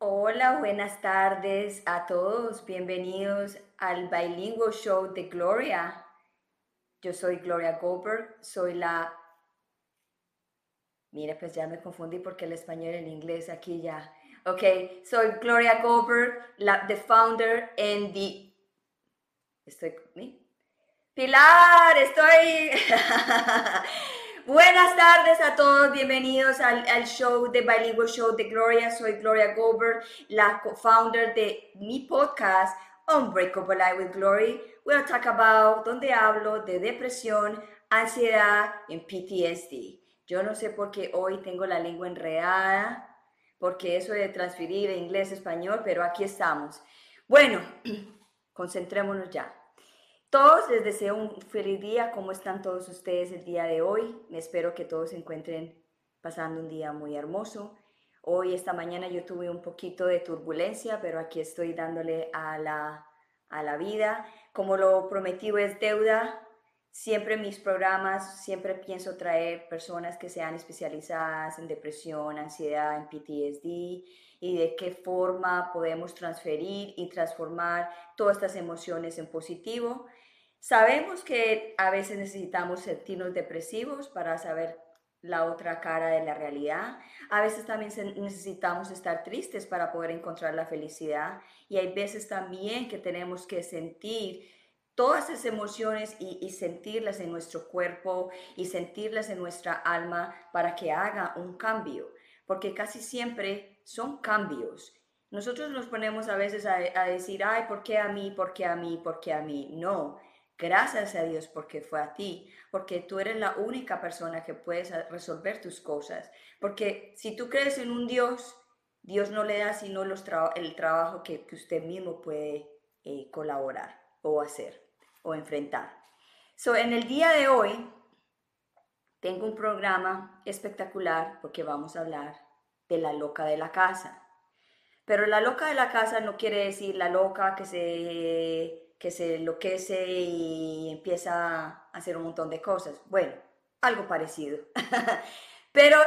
Hola, buenas tardes a todos. Bienvenidos al Bilingual Show de Gloria. Yo soy Gloria Goldberg, soy la... Mira, pues ya me confundí porque el español y el inglés aquí ya. Ok, soy Gloria Goldberg, la the founder and the... Estoy... Pilar, estoy... Buenas tardes a todos, bienvenidos al, al, show de Bilingual Show de Gloria. Soy Gloria Goldberg, la co-founder de mi podcast Unbreakable Life with Glory. We'll talk about donde hablo de depresión, ansiedad y PTSD. Yo no sé por qué hoy tengo la lengua enredada, porque eso de transferir de inglés a español, pero aquí estamos. Bueno, concentrémonos ya. Todos les deseo un feliz día. ¿Cómo están todos ustedes el día de hoy? Espero que todos se encuentren pasando un día muy hermoso. Hoy, esta mañana, yo tuve un poquito de turbulencia, pero aquí estoy dándole a la, a la vida. Como lo prometido es deuda, siempre en mis programas, siempre pienso traer personas que sean especializadas en depresión, ansiedad, en PTSD y de qué forma podemos transferir y transformar todas estas emociones en positivo. Sabemos que a veces necesitamos sentirnos depresivos para saber la otra cara de la realidad. A veces también necesitamos estar tristes para poder encontrar la felicidad. Y hay veces también que tenemos que sentir todas esas emociones y, sentirlas en nuestro cuerpo y sentirlas en nuestra alma para que haga un cambio. Porque casi siempre son cambios. Nosotros nos ponemos a veces a, decir, ay, ¿por qué a mí? ¿Por qué a mí? ¿Por qué a mí? No Gracias a Dios porque fue a ti, porque tú eres la única persona que puedes resolver tus cosas. Porque si tú crees en un Dios, Dios no le da sino los el trabajo que, usted mismo puede eh, colaborar o hacer o enfrentar. So, en el día de hoy tengo un programa espectacular porque vamos a hablar de la loca de la casa. Pero la loca de la casa no quiere decir la loca que se que se enloquece y empieza a hacer un montón de cosas. Bueno, algo parecido. Pero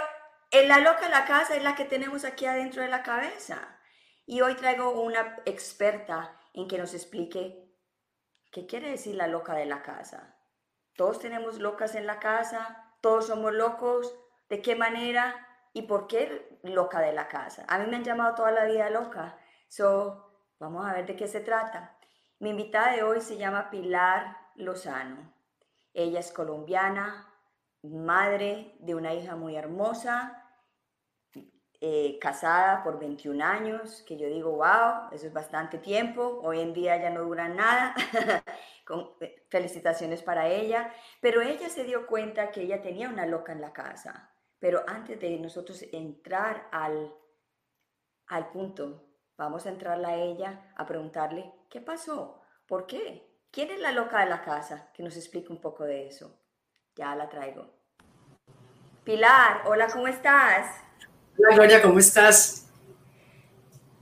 en la loca de la casa es la que tenemos aquí adentro de la cabeza. Y hoy traigo una experta en que nos explique qué quiere decir la loca de la casa. Todos tenemos locas en la casa, todos somos locos, de qué manera y por qué loca de la casa. A mí me han llamado toda la vida loca. So, vamos a ver de qué se trata. Mi invitada de hoy se llama Pilar Lozano. Ella es colombiana, madre de una hija muy hermosa, eh, casada por 21 años, que yo digo, wow, eso es bastante tiempo, hoy en día ya no dura nada, Con, eh, felicitaciones para ella, pero ella se dio cuenta que ella tenía una loca en la casa, pero antes de nosotros entrar al, al punto, vamos a entrarla a ella a preguntarle ¿Qué pasó? ¿Por qué? ¿Quién es la loca de la casa? Que nos explique un poco de eso. Ya la traigo. Pilar, hola, ¿cómo estás? Hola Gloria, ¿cómo estás?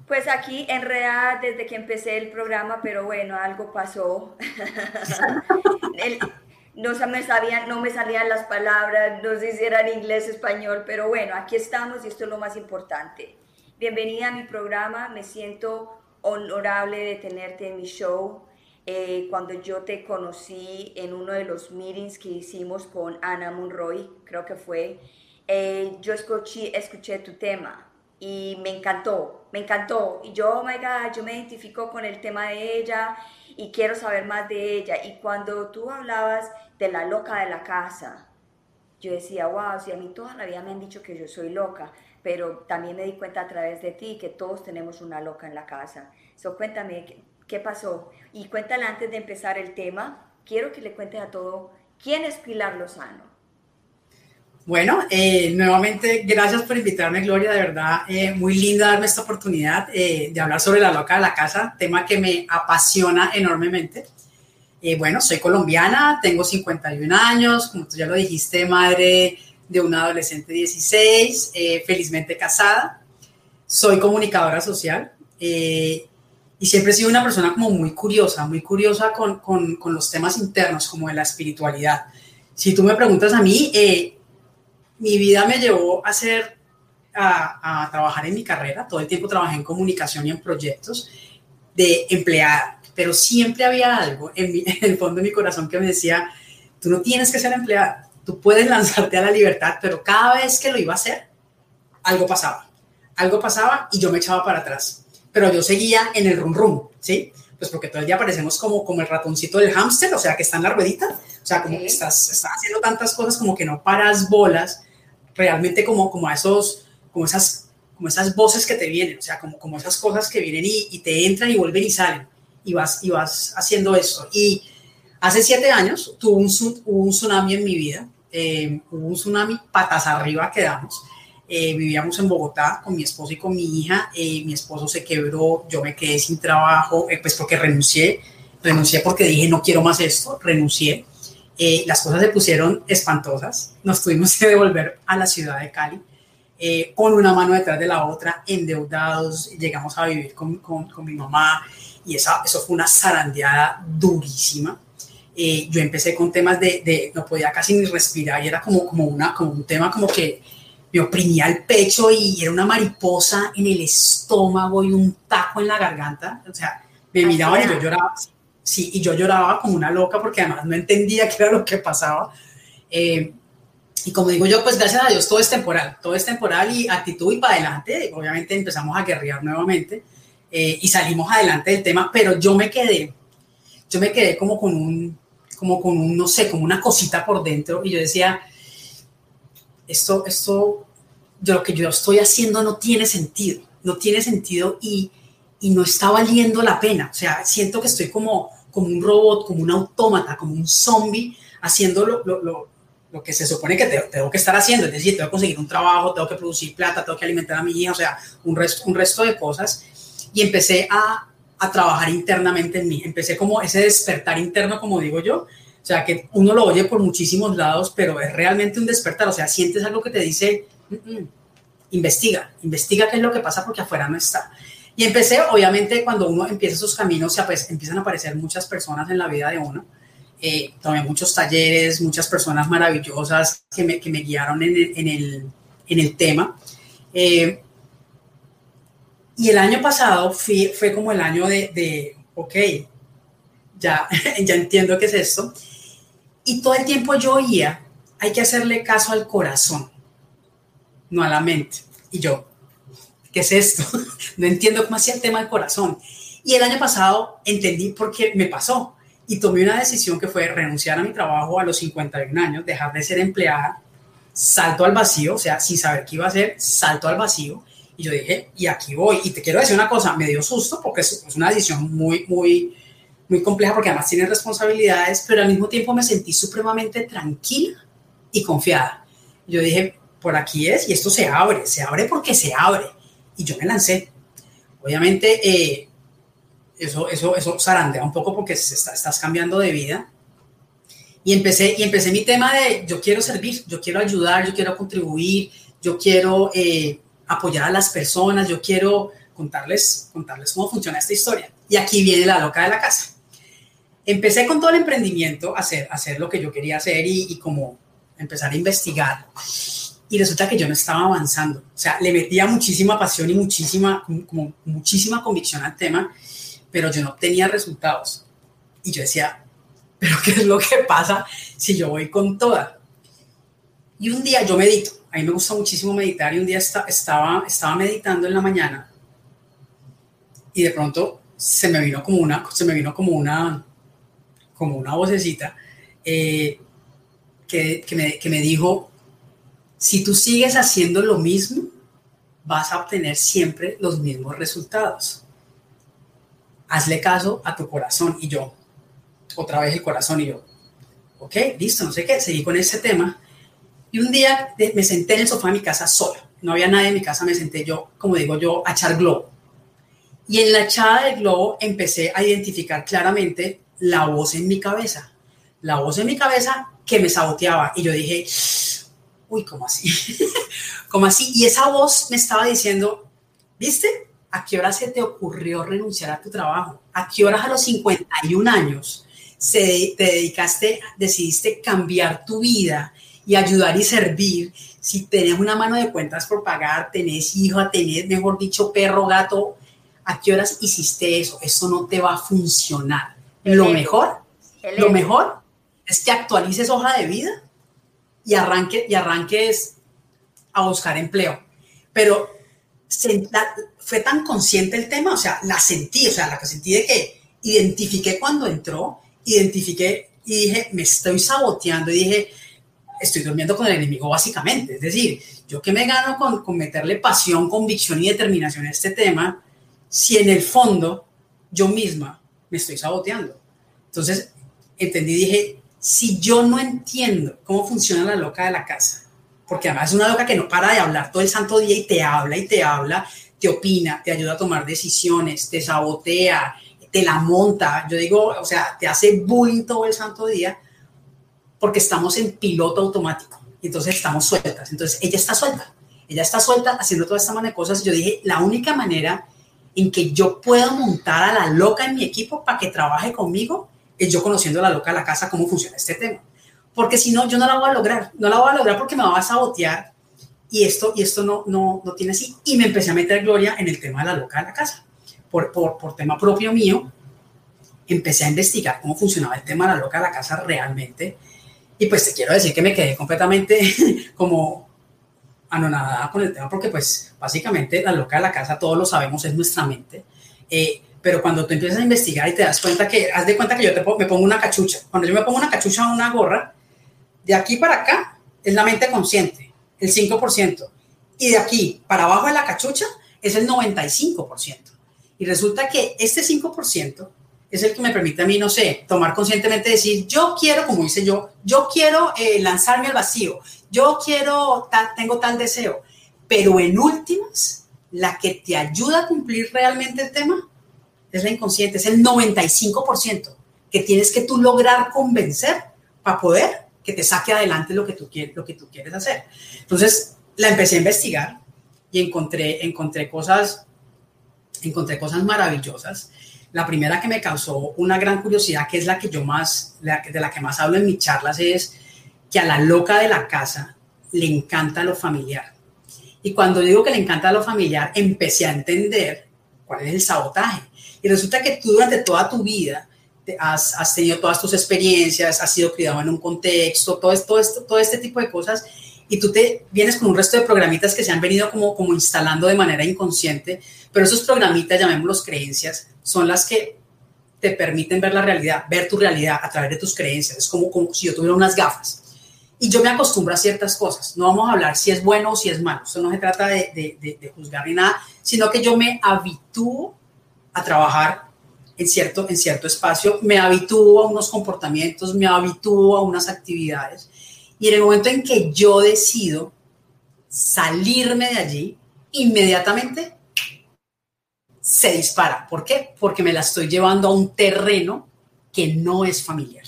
Pues aquí en enredada desde que empecé el programa, pero bueno, algo pasó. no, me sabían, no me salían las palabras, no sé si era en inglés, español, pero bueno, aquí estamos y esto es lo más importante. Bienvenida a mi programa, me siento honorable de tenerte en mi show. Eh, cuando yo te conocí en uno de los meetings que hicimos con Ana Monroy, creo que fue, yo escuché, escuché tu tema y me encantó, me encantó. Y yo, oh my God, yo me identifico con el tema de ella y quiero saber más de ella. Y cuando tú hablabas de la loca de la casa, yo decía, wow, si a mí toda la vida me han dicho que yo soy loca, pero también me di cuenta a través de ti que todos tenemos una loca en la casa. So, cuéntame, ¿qué, pasó? Y cuéntale antes de empezar el tema, quiero que le cuentes a todo, ¿quién es Pilar Lozano? Bueno, eh, nuevamente, gracias por invitarme, Gloria, de verdad, eh, muy linda darme esta oportunidad eh, de hablar sobre la loca de la casa, tema que me apasiona enormemente. bueno, soy colombiana, tengo 51 años, como tú ya lo dijiste, madre de una adolescente de 16, eh, felizmente casada. Soy comunicadora social eh, y siempre he sido una persona como muy curiosa, muy curiosa con, con, con los temas internos, como de la espiritualidad. Si tú me preguntas a mí, eh, mi vida me llevó a hacer, a, a, trabajar en mi carrera, todo el tiempo trabajé en comunicación y en proyectos de empleada, pero siempre había algo en, mi, en el fondo de mi corazón que me decía, tú no tienes que ser empleada, tú puedes lanzarte a la libertad, pero cada vez que lo iba a hacer, algo pasaba, algo pasaba y yo me echaba para atrás, pero yo seguía en el rum rum, ¿sí? Pues porque todo el día parecemos como, como el ratoncito del hámster, o sea, que está en la ruedita, o sea, como que estás, estás haciendo tantas cosas como que no paras bolas, realmente como, como esos, como esas, como esas voces que te vienen, o sea, como, como esas cosas que vienen y, te entran y vuelven y salen, y vas, y vas haciendo esto. Y hace siete años tuvo un, hubo un tsunami en mi vida, eh, hubo un tsunami patas arriba que damos. Eh, vivíamos en Bogotá con mi esposo y con mi hija. Eh, mi esposo se quebró, yo me quedé sin trabajo, eh, pues porque renuncié. Renuncié porque dije, no quiero más esto, renuncié. Eh, las cosas se pusieron espantosas. Nos tuvimos que devolver a la ciudad de Cali eh, con una mano detrás de la otra, endeudados. Llegamos a vivir con, con, con mi mamá y esa, eso fue una zarandeada durísima. Eh, yo empecé con temas de, de, no podía casi ni respirar y era como, como, una, como un tema como que me oprimía el pecho y era una mariposa en el estómago y un taco en la garganta. O sea, me miraban y yo lloraba. Sí, y yo lloraba como una loca porque además no entendía qué era lo que pasaba. Eh, y como digo yo, pues gracias a Dios todo es temporal, todo es temporal y actitud y para adelante. Obviamente empezamos a guerrear nuevamente eh, y salimos adelante del tema, pero yo me quedé, yo me quedé como con un, como con un, no sé, como una cosita por dentro y yo decía, esto, esto, yo, lo que yo estoy haciendo no tiene sentido, no tiene sentido y, y no está valiendo la pena. O sea, siento que estoy como, como un robot, como un autómata, como un zombie, haciendo lo, lo, lo, lo que se supone que te, tengo que estar haciendo. Es decir, tengo que conseguir un trabajo, tengo que producir plata, tengo que alimentar a mi hija, o sea, un resto, un resto de cosas. Y empecé a, a trabajar internamente en mí. Empecé como ese despertar interno, como digo yo, o sea, que uno lo oye por muchísimos lados, pero es realmente un despertar. O sea, sientes algo que te dice, mm -mm, investiga, investiga qué es lo que pasa porque afuera no está. Y empecé, obviamente, cuando uno empieza esos caminos, o pues, empiezan a aparecer muchas personas en la vida de uno. Eh, tomé muchos talleres, muchas personas maravillosas que me, que me guiaron en el, en el, en el tema. Eh, y el año pasado fui, fue como el año de, de ok, ya, ya entiendo qué es esto. Y todo el tiempo yo oía, hay que hacerle caso al corazón, no a la mente. Y yo, ¿qué es esto? No entiendo cómo hacía el tema del corazón. Y el año pasado entendí por qué me pasó. Y tomé una decisión que fue renunciar a mi trabajo a los 51 años, dejar de ser empleada, salto al vacío, o sea, sin saber qué iba a hacer, salto al vacío. Y yo dije, y aquí voy. Y te quiero decir una cosa, me dio susto porque es una decisión muy, muy, muy compleja porque además tiene responsabilidades, pero al mismo tiempo me sentí supremamente tranquila y confiada. Yo dije, por aquí es y esto se abre, se abre porque se abre. Y yo me lancé. Obviamente, eh, eso, eso, eso zarandea un poco porque está, estás cambiando de vida. Y empecé, y empecé mi tema de yo quiero servir, yo quiero ayudar, yo quiero contribuir, yo quiero eh, apoyar a las personas, yo quiero contarles, contarles cómo funciona esta historia. Y aquí viene la loca de la casa. Empecé con todo el emprendimiento a hacer, hacer lo que yo quería hacer y, y como empezar a investigar y resulta que yo no estaba avanzando. O sea, le metía muchísima pasión y muchísima, como muchísima convicción al tema, pero yo no obtenía resultados. Y yo decía, ¿pero qué es lo que pasa si yo voy con toda? Y un día yo medito, a mí me gusta muchísimo meditar y un día está, estaba, estaba meditando en la mañana y de pronto se me vino como una, se me vino como una, como una vocecita eh, que, que, me, que me dijo, si tú sigues haciendo lo mismo, vas a obtener siempre los mismos resultados. Hazle caso a tu corazón y yo, otra vez el corazón y yo, ok, listo, no sé qué, seguí con ese tema. Y un día me senté en el sofá de mi casa sola, no había nadie en mi casa, me senté yo, como digo yo, a echar globo. Y en la echada del globo empecé a identificar claramente la voz en mi cabeza, la voz en mi cabeza que me saboteaba. Y yo dije, uy, ¿cómo así? ¿Cómo así? Y esa voz me estaba diciendo, ¿viste? ¿a qué hora se te ocurrió renunciar a tu trabajo? ¿A qué horas a los 51 años se, te dedicaste, decidiste cambiar tu vida y ayudar y servir? Si tenés una mano de cuentas por pagar, tenés hijo, tenés, mejor dicho, perro, gato, ¿a qué horas hiciste eso? Eso no te va a funcionar. lo mejor, lo mejor es que actualices hoja de vida y, arranque, y arranques a buscar empleo. Pero fue tan consciente el tema, o sea, la sentí, o sea, la que sentí de que identifiqué cuando entró, identifiqué y dije, me estoy saboteando y dije, estoy durmiendo con el enemigo básicamente. Es decir, yo que me gano con, con meterle pasión, convicción y determinación a este tema, si en el fondo yo misma me estoy saboteando. Entonces, entendí dije, si yo no entiendo cómo funciona la loca de la casa, porque además es una loca que no para de hablar todo el santo día y te habla y te habla, te opina, te ayuda a tomar decisiones, te sabotea, te la monta, yo digo, o sea, te hace bullying todo el santo día, porque estamos en piloto automático, y entonces estamos sueltas, entonces ella está suelta, ella está suelta haciendo toda esta manera de cosas, yo dije, la única manera en que yo puedo montar a la loca en mi equipo para que trabaje conmigo es yo conociendo la loca de la casa cómo funciona este tema. Porque si no, yo no la voy a lograr. No la voy a lograr porque me va a sabotear y esto, y esto no, no, no tiene así. Y me empecé a meter gloria en el tema de la loca de la casa. Por, por, por tema propio mío, empecé a investigar cómo funcionaba el tema de la loca de la casa realmente. Y pues te quiero decir que me quedé completamente como anonadada con el tema porque pues básicamente la loca de la casa, todos lo sabemos, es nuestra mente. Eh, pero cuando tú empiezas a investigar y te das cuenta que, haz de cuenta que yo te, me pongo una cachucha. Cuando yo me pongo una cachucha o una gorra, de aquí para acá es la mente consciente, el 5%. Y de aquí para abajo de la cachucha es el 95%. Y resulta que este 5% es el que me permite a mí, no sé, tomar conscientemente, decir, yo quiero, como dice yo, yo quiero eh, lanzarme al vacío, yo quiero, tengo tal deseo. Pero en últimas, la que te ayuda a cumplir realmente el tema es la inconsciente, es el 95% que tienes que tú lograr convencer para poder que te saque adelante lo que tú quieres, lo que tú quieres hacer. Entonces, la empecé a investigar y encontré, encontré, cosas, encontré cosas maravillosas. La primera que me causó una gran curiosidad, que es la que yo más, de la que más hablo en mis charlas, es que a la loca de la casa le encanta lo familiar. Y cuando digo que le encanta lo familiar, empecé a entender cuál es el sabotaje. Y resulta que tú durante toda tu vida has, has, tenido todas tus experiencias, has sido criado en un contexto, todo esto, todo este tipo de cosas, y tú te vienes con un resto de programitas que se han venido como, como instalando de manera inconsciente, pero esos programitas, llamémoslos creencias, son las que te permiten ver la realidad, ver tu realidad a través de tus creencias. Es como, como si yo tuviera unas gafas. Y yo me acostumbro a ciertas cosas. No vamos a hablar si es bueno o si es malo. Esto no se trata de, de, de juzgar ni nada, sino que yo me habitúo a trabajar en cierto, en cierto espacio, me habitúo a unos comportamientos, me habitúo a unas actividades. Y en el momento en que yo decido salirme de allí, inmediatamente se dispara. ¿Por qué? Porque me la estoy llevando a un terreno que no es familiar.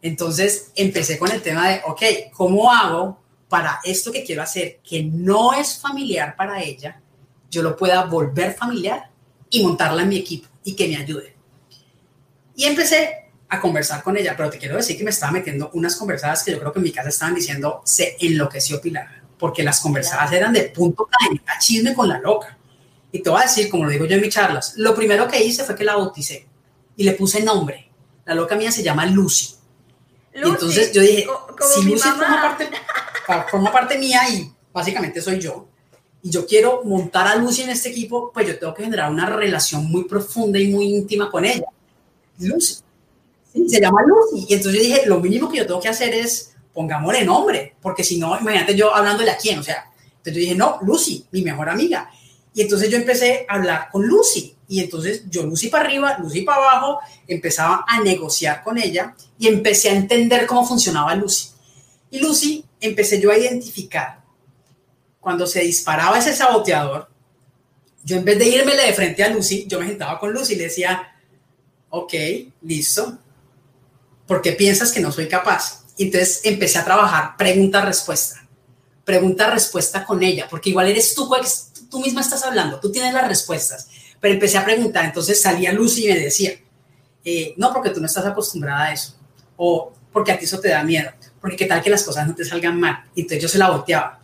Entonces empecé con el tema de, ok, ¿cómo hago para esto que quiero hacer, que no es familiar para ella, yo lo pueda volver familiar y montarla en mi equipo y que me ayude? Y empecé a conversar con ella, pero te quiero decir que me estaba metiendo unas conversadas que yo creo que en mi casa estaban diciendo, se enloqueció Pilar, porque las conversadas eran de punto a chisme con la loca. Y te voy a decir, como lo digo yo en mis charlas, lo primero que hice fue que la bauticé y le puse nombre. La loca mía se llama Lucy. y entonces yo dije, si Lucy forma parte, forma parte mía y básicamente soy yo, y yo quiero montar a Lucy en este equipo, pues yo tengo que generar una relación muy profunda y muy íntima con ella. Lucy. se llama Lucy. Y entonces yo dije, lo mínimo que yo tengo que hacer es pongámosle nombre, porque si no, imagínate yo hablándole a quién, o sea, entonces yo dije, no, Lucy, mi mejor amiga. Y entonces yo empecé a hablar con Lucy. Y entonces yo, Lucy para arriba, Lucy para abajo, empezaba a negociar con ella y empecé a entender cómo funcionaba Lucy. Y Lucy empecé yo a identificar cuando se disparaba ese saboteador, yo en vez de irme de frente a Lucy, yo me sentaba con Lucy y le decía, ok, listo, ¿por qué piensas que no soy capaz? Entonces empecé a trabajar pregunta-respuesta. pregunta-respuesta con ella, porque igual eres tú, tú misma estás hablando, tú tienes las respuestas, pero empecé a preguntar, entonces salía Lucy y me decía, eh, no, porque tú no estás acostumbrada a eso, o porque a ti eso te da miedo, porque qué tal que las cosas no te salgan mal, y entonces yo se la volteaba,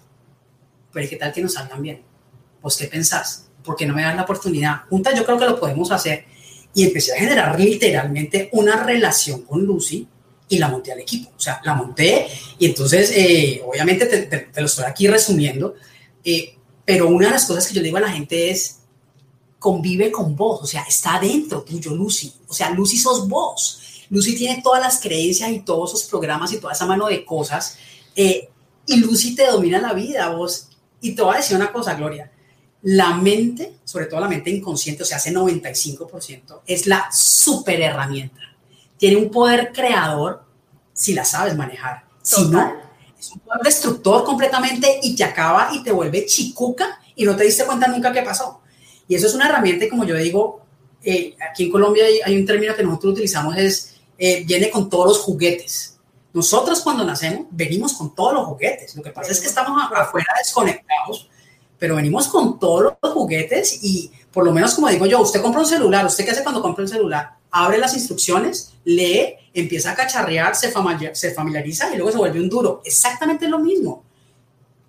pero qué tal que no salgan bien, pues qué pensás, ¿por qué no me dan la oportunidad? Juntas yo creo que lo podemos hacer, y empecé a generar literalmente una relación con Lucy, y la monté al equipo. O sea, la monté y entonces, eh, obviamente te, lo estoy aquí resumiendo, eh, pero una de las cosas que yo le digo a la gente es, convive con vos, o sea, está dentro tuyo, Lucy. O sea, Lucy sos vos. Lucy tiene todas las creencias y todos esos programas y toda esa mano de cosas. Eh, y Lucy te domina la vida, vos. Y te voy a decir una cosa, Gloria. La mente, sobre todo la mente inconsciente, o sea, hace 95%, es la super herramienta tiene un poder creador si la sabes manejar. Si no, es un poder destructor completamente y te acaba y te vuelve chicuca y no te diste cuenta nunca qué pasó. Y eso es una herramienta, como yo digo, eh, aquí en Colombia hay, un término que nosotros utilizamos, es eh, viene con todos los juguetes. Nosotros cuando nacemos venimos con todos los juguetes. Lo que pasa es que estamos afuera desconectados, pero venimos con todos los juguetes y por lo menos como digo yo, usted compra un celular, ¿usted qué hace cuando compra un celular? abre las instrucciones, lee, empieza a cacharrear, se, familiariza y luego se vuelve un duro. Exactamente lo mismo.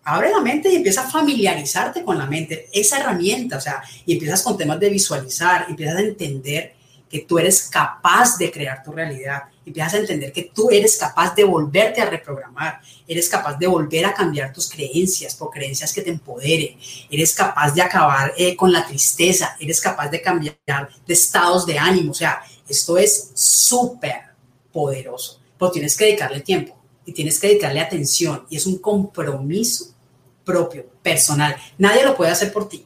Abre la mente y empieza a familiarizarte con la mente, esa herramienta, o sea, y empiezas con temas de visualizar, empiezas a entender que tú eres capaz de crear tu realidad, empiezas a entender que tú eres capaz de volverte a reprogramar, eres capaz de volver a cambiar tus creencias por creencias que te empoderen, eres capaz de acabar eh, con la tristeza, eres capaz de cambiar de estados de ánimo, o sea, esto es súper poderoso, pero tienes que dedicarle tiempo y tienes que dedicarle atención y es un compromiso propio, personal. Nadie lo puede hacer por ti.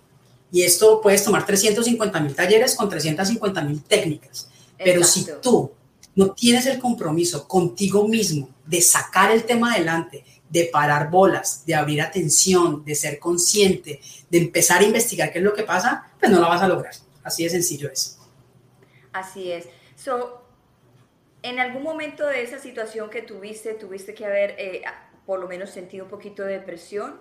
Y esto puedes tomar 350 mil talleres con 350 mil técnicas. Pero si tú no tienes el compromiso contigo mismo de sacar el tema adelante, de parar bolas, de abrir atención, de ser consciente, de empezar a investigar qué es lo que pasa, pues no la vas a lograr. Así de sencillo es. Así es. So, en algún momento de esa situación que tuviste, tuviste que haber eh, por lo menos sentido un poquito de depresión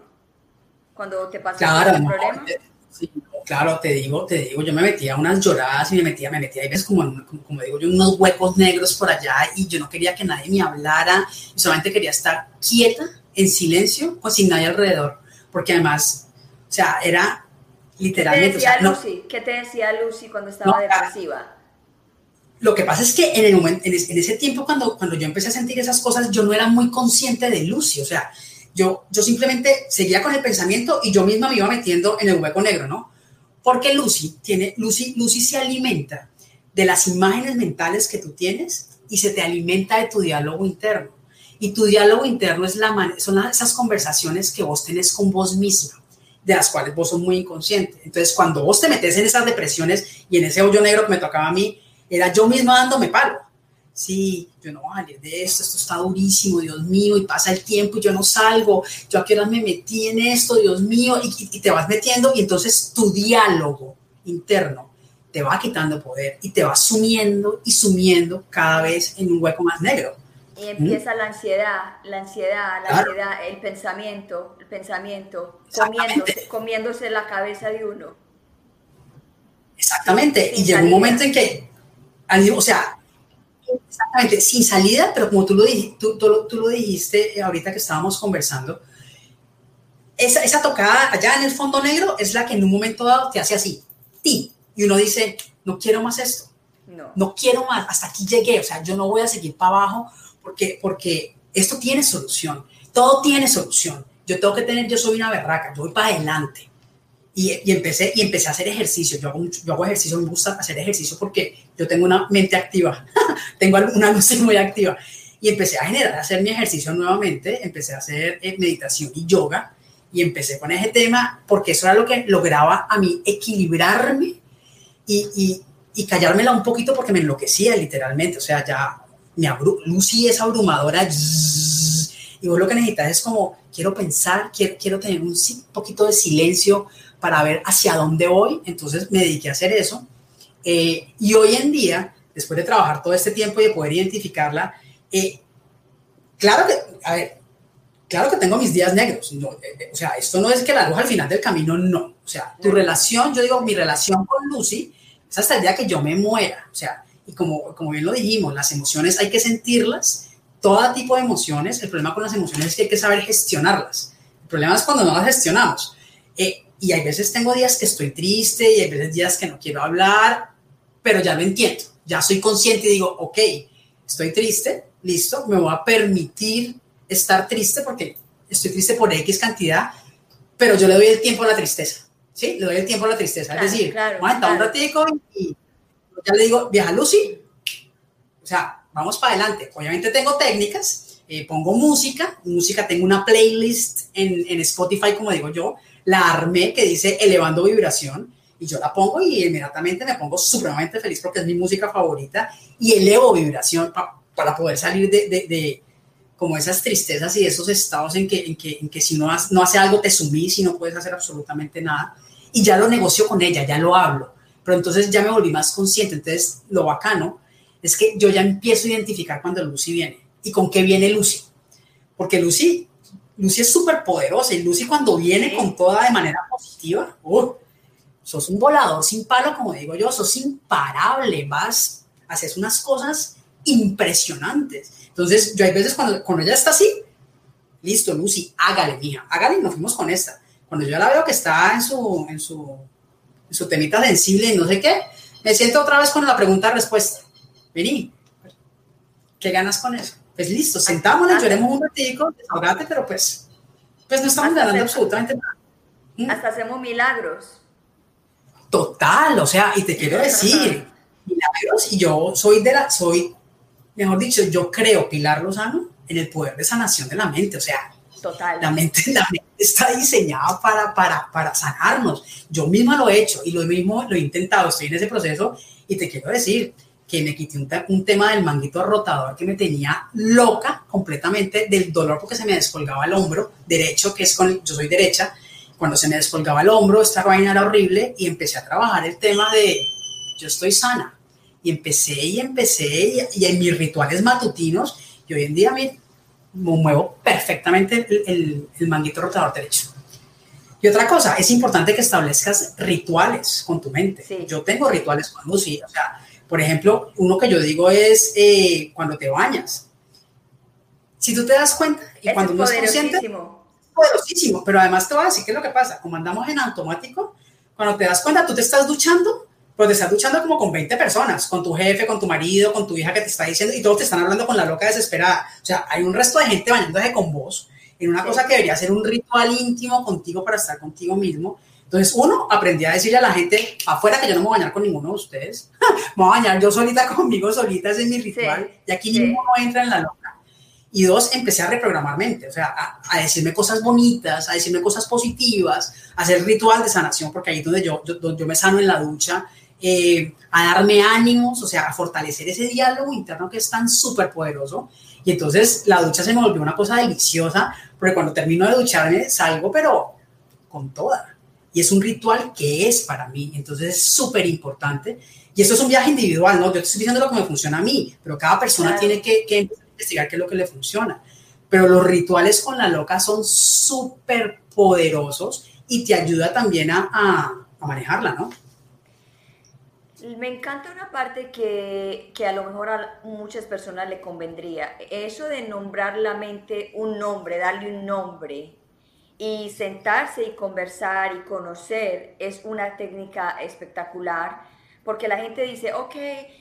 cuando te pasó claro, problema. Eh, sí, claro, te digo, te digo, yo me metía unas lloradas y me metía, me metía, y ves como, como, digo yo, unos huecos negros por allá y yo no quería que nadie me hablara, solamente quería estar quieta, en silencio, pues sin nadie alrededor, porque además, o sea, era literalmente... ¿Qué te decía, Lucy? ¿Qué te decía Lucy cuando estaba depresiva? Lo que pasa es que en, el momento, en, ese tiempo, cuando, cuando yo empecé a sentir esas cosas, yo no era muy consciente de Lucy, o sea, yo, yo simplemente seguía con el pensamiento y yo misma me iba metiendo en el hueco negro, ¿no? Porque Lucy tiene, Lucy, Lucy se alimenta de las imágenes mentales que tú tienes y se te alimenta de tu diálogo interno. Y tu diálogo interno es la son esas conversaciones que vos tenés con vos misma, de las cuales vos sos muy inconsciente. Entonces, cuando vos te metes en esas depresiones y en ese hoyo negro que me tocaba a mí, era yo misma dándome palo. Sí, yo no voy de esto, esto está durísimo, Dios mío, y pasa el tiempo y yo no salgo, yo a qué hora me metí en esto, Dios mío, y, te vas metiendo y entonces tu diálogo interno te va quitando poder y te va sumiendo y sumiendo cada vez en un hueco más negro. Y empieza la ansiedad, la ansiedad, la ansiedad, el pensamiento, el pensamiento, comiéndose, comiéndose la cabeza de uno. Exactamente. y llega un momento en que o sea, exactamente, sin salida, pero como tú lo, dijiste, tú, tú, lo dijiste ahorita que estábamos conversando, esa, esa, tocada allá en el fondo negro es la que en un momento dado te hace así, ti, y uno dice, no quiero más esto, no, no quiero más, hasta aquí llegué, o sea, yo no voy a seguir para abajo porque, porque esto tiene solución, todo tiene solución, yo tengo que tener, yo soy una berraca, yo voy para adelante, y, empecé, y empecé a hacer ejercicio. Yo hago, yo hago ejercicio, me gusta hacer ejercicio porque yo tengo una mente activa, tengo una mente muy activa. Y empecé a generar, a hacer mi ejercicio nuevamente, empecé a hacer eh, meditación y yoga y empecé con ese tema porque eso era lo que lograba a mí equilibrarme y, y, y callármela un poquito porque me enloquecía literalmente. O sea, ya mi Lucy es abrumadora y vos lo que necesitas es como, quiero pensar, quiero, quiero tener un poquito de silencio para ver hacia dónde voy. Entonces me dediqué a hacer eso. Eh, y hoy en día, después de trabajar todo este tiempo y de poder identificarla, eh, claro que, a ver, claro que tengo mis días negros. No, eh, eh, o sea, esto no es que la luz al final del camino, no. O sea, tu relación, yo digo, mi relación con Lucy es hasta el día que yo me muera. O sea, y como, como bien lo dijimos, las emociones hay que sentirlas, todo tipo de emociones. El problema con las emociones es que hay que saber gestionarlas. El problema es cuando no las gestionamos. Eh, y hay veces tengo días que estoy triste y hay veces días que no quiero hablar, pero ya lo entiendo. Ya soy consciente y digo, ok, estoy triste, listo, me voy a permitir estar triste porque estoy triste por X cantidad, pero yo le doy el tiempo a la tristeza, ¿sí? Le doy el tiempo a la tristeza. es decir, claro, un ratico y ya le digo, vieja Lucy, o sea, vamos para adelante. Obviamente tengo técnicas, eh, pongo música, música, tengo una playlist en, en Spotify, como digo yo, la armé que dice elevando vibración y yo la pongo y inmediatamente me pongo supremamente feliz porque es mi música favorita y elevo vibración para poder salir de, de, como esas tristezas y esos estados en que, en que, en que si no, no hace algo te sumís y no puedes hacer absolutamente nada. Y ya lo negocio con ella, ya lo hablo. Pero entonces ya me volví más consciente. Entonces lo bacano es que yo ya empiezo a identificar cuando Lucy viene y con qué viene Lucy. Porque Lucy, Lucy es súper poderosa y Lucy cuando viene con toda de manera positiva, uh, sos un volador sin palo, como digo yo, sos imparable, vas, haces unas cosas impresionantes. Entonces, yo hay veces cuando, cuando ella está así, listo, Lucy, hágale, mija, hágale y nos fuimos con esta. Cuando yo la veo que está en su, en su, en su temita sensible y no sé qué, me siento otra vez con la pregunta-respuesta. Vení, ¿qué ganas con eso? Pues listo, sentámonos, lloremos un ratito, desahogate, pero pues, pues no estamos ganando absolutamente nada. ¿Mm? Hasta hacemos milagros. Total, o sea, y te quiero decir, milagros, y yo soy de la, soy mejor dicho, yo creo, Pilar Lozano, en el poder de sanación de la mente. O sea, Total. La, mente, la mente está diseñada para, para, para sanarnos. Yo misma lo he hecho y lo mismo lo he intentado, estoy en ese proceso y te quiero decir que me quité un, un tema del manguito rotador que me tenía loca completamente del dolor porque se me descolgaba el hombro derecho, que es con, yo soy derecha, cuando se me descolgaba el hombro, esta vaina era horrible y empecé a trabajar el tema de yo estoy sana, y empecé y empecé y, en mis rituales matutinos, y hoy en día me, muevo perfectamente el, el, manguito rotador derecho. Y otra cosa, es importante que establezcas rituales con tu mente. Yo tengo rituales con Lucy, o sea, por ejemplo, uno que yo digo es eh, cuando te bañas. Si tú te das cuenta y cuando uno es consciente, poderosísimo, pero además te voy a decir qué es lo que pasa, como andamos en automático, cuando te das cuenta, tú te estás duchando pues te estás duchando como con 20 personas, con tu jefe, con tu marido, con tu hija que te está diciendo, y todos te están hablando con la loca desesperada. O sea, hay un resto de gente bañándose con vos en una cosa que debería ser un ritual íntimo contigo para estar contigo mismo. Entonces, uno, aprendí a decirle a la gente afuera que yo no me voy a bañar con ninguno de ustedes. me voy a bañar yo solita conmigo, solita, ese es mi ritual. y aquí ninguno entra en la loca. Y dos, empecé a reprogramar mente, o sea, a, decirme cosas bonitas, a decirme cosas positivas, a hacer ritual de sanación, porque ahí es donde yo, yo, yo me sano en la ducha eh, a darme ánimos, o sea, a fortalecer ese diálogo interno que es tan súper poderoso. Y entonces la ducha se me volvió una cosa deliciosa, porque cuando termino de ducharme salgo, pero con toda. Y es un ritual que es para mí, entonces es súper importante. Y esto es un viaje individual, ¿no? Yo te estoy diciendo lo que me funciona a mí, pero cada persona tiene que, que investigar qué es lo que le funciona. Pero los rituales con la loca son súper poderosos y te ayuda también a, a, a manejarla, ¿no? Me encanta una parte que, que, a lo mejor a muchas personas le convendría. Eso de nombrar la mente un nombre, darle un nombre y sentarse y conversar y conocer es una técnica espectacular porque la gente dice, ok,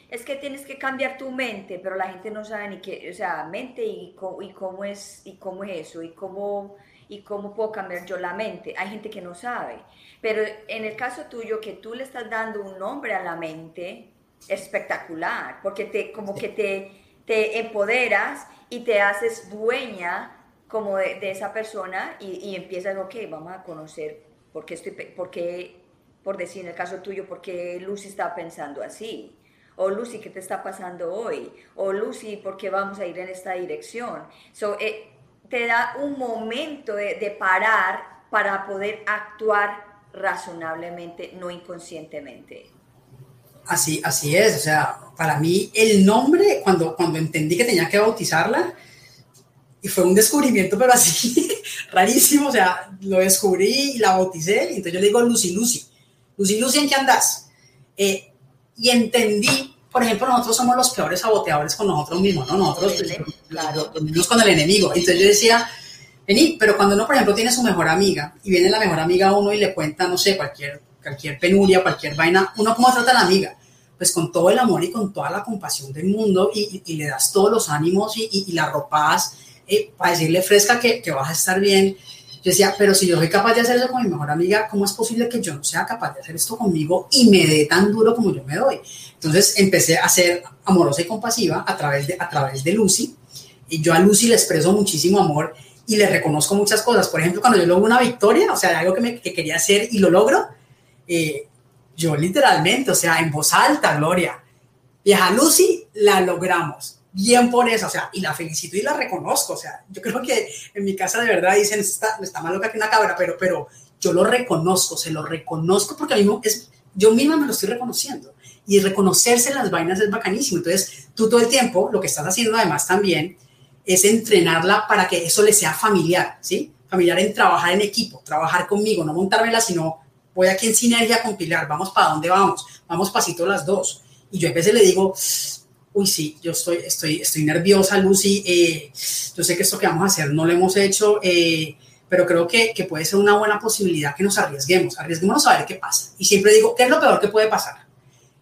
es que tienes que cambiar tu mente, pero la gente no sabe ni qué, o sea, mente y, cómo, y cómo es, y cómo es eso, y cómo, y cómo puedo cambiar yo la mente. Hay gente que no sabe. Pero en el caso tuyo, que tú le estás dando un nombre a la mente, espectacular, porque te, como que te, te empoderas y te haces dueña como de, esa persona y, y, empiezas, ok, vamos a conocer por qué estoy, por qué, por decir en el caso tuyo, por qué Lucy está pensando así. O Lucy, ¿qué te está pasando hoy? O Lucy, ¿por qué vamos a ir en esta dirección? So, eh, te da un momento de, de parar para poder actuar razonablemente, no inconscientemente. Así, así es, o sea, para mí el nombre, cuando, cuando entendí que tenía que bautizarla, y fue un descubrimiento, pero así rarísimo, o sea, lo descubrí y la bauticé, y entonces yo le digo Lucy, Lucy, Lucy, Lucy, ¿en qué andas? Eh, y entendí, por ejemplo, nosotros somos los peores saboteadores con nosotros mismos, ¿no? Nosotros claro. los con el enemigo. Entonces yo decía, vení, pero cuando uno, por ejemplo, tiene su mejor amiga y viene la mejor amiga a uno y le cuenta, no sé, cualquier, cualquier penuria, cualquier vaina, uno cómo trata a la amiga pues con todo el amor y con toda la compasión del mundo y, le das todos los ánimos y, y la ropas eh, para decirle fresca que, que, vas a estar bien. Yo decía, pero si yo soy capaz de hacer eso con mi mejor amiga, ¿cómo es posible que yo no sea capaz de hacer esto conmigo y me dé tan duro como yo me doy? Entonces empecé a ser amorosa y compasiva a través de, a través de Lucy. Y yo a Lucy le expreso muchísimo amor y le reconozco muchas cosas. Por ejemplo, cuando yo logro una victoria, o sea, algo que, me, que quería hacer y lo logro, eh, yo literalmente, o sea, en voz alta, Gloria, vieja Lucy, la logramos bien por eso, o sea, y la felicito y la reconozco, o sea, yo creo que en mi casa de verdad dicen, está, está más loca que una cabra, pero, pero yo lo reconozco, se lo reconozco porque a mí es, yo misma me lo estoy reconociendo. Y reconocerse las vainas es bacanísimo. Entonces, tú todo el tiempo, lo que estás haciendo además también, es entrenarla para que eso le sea familiar, ¿sí? Familiar en trabajar en equipo, trabajar conmigo, no montármela, sino voy aquí en sinergia con Pilar, vamos para dónde vamos, vamos pasito las dos. Y yo a veces le digo, uy, sí, yo estoy, estoy, estoy nerviosa, Lucy, eh, yo sé que esto que vamos a hacer no lo hemos hecho, eh, pero creo que, que, puede ser una buena posibilidad que nos arriesguemos, arriesguémonos a ver qué pasa. Y siempre digo, ¿qué es lo peor que puede pasar?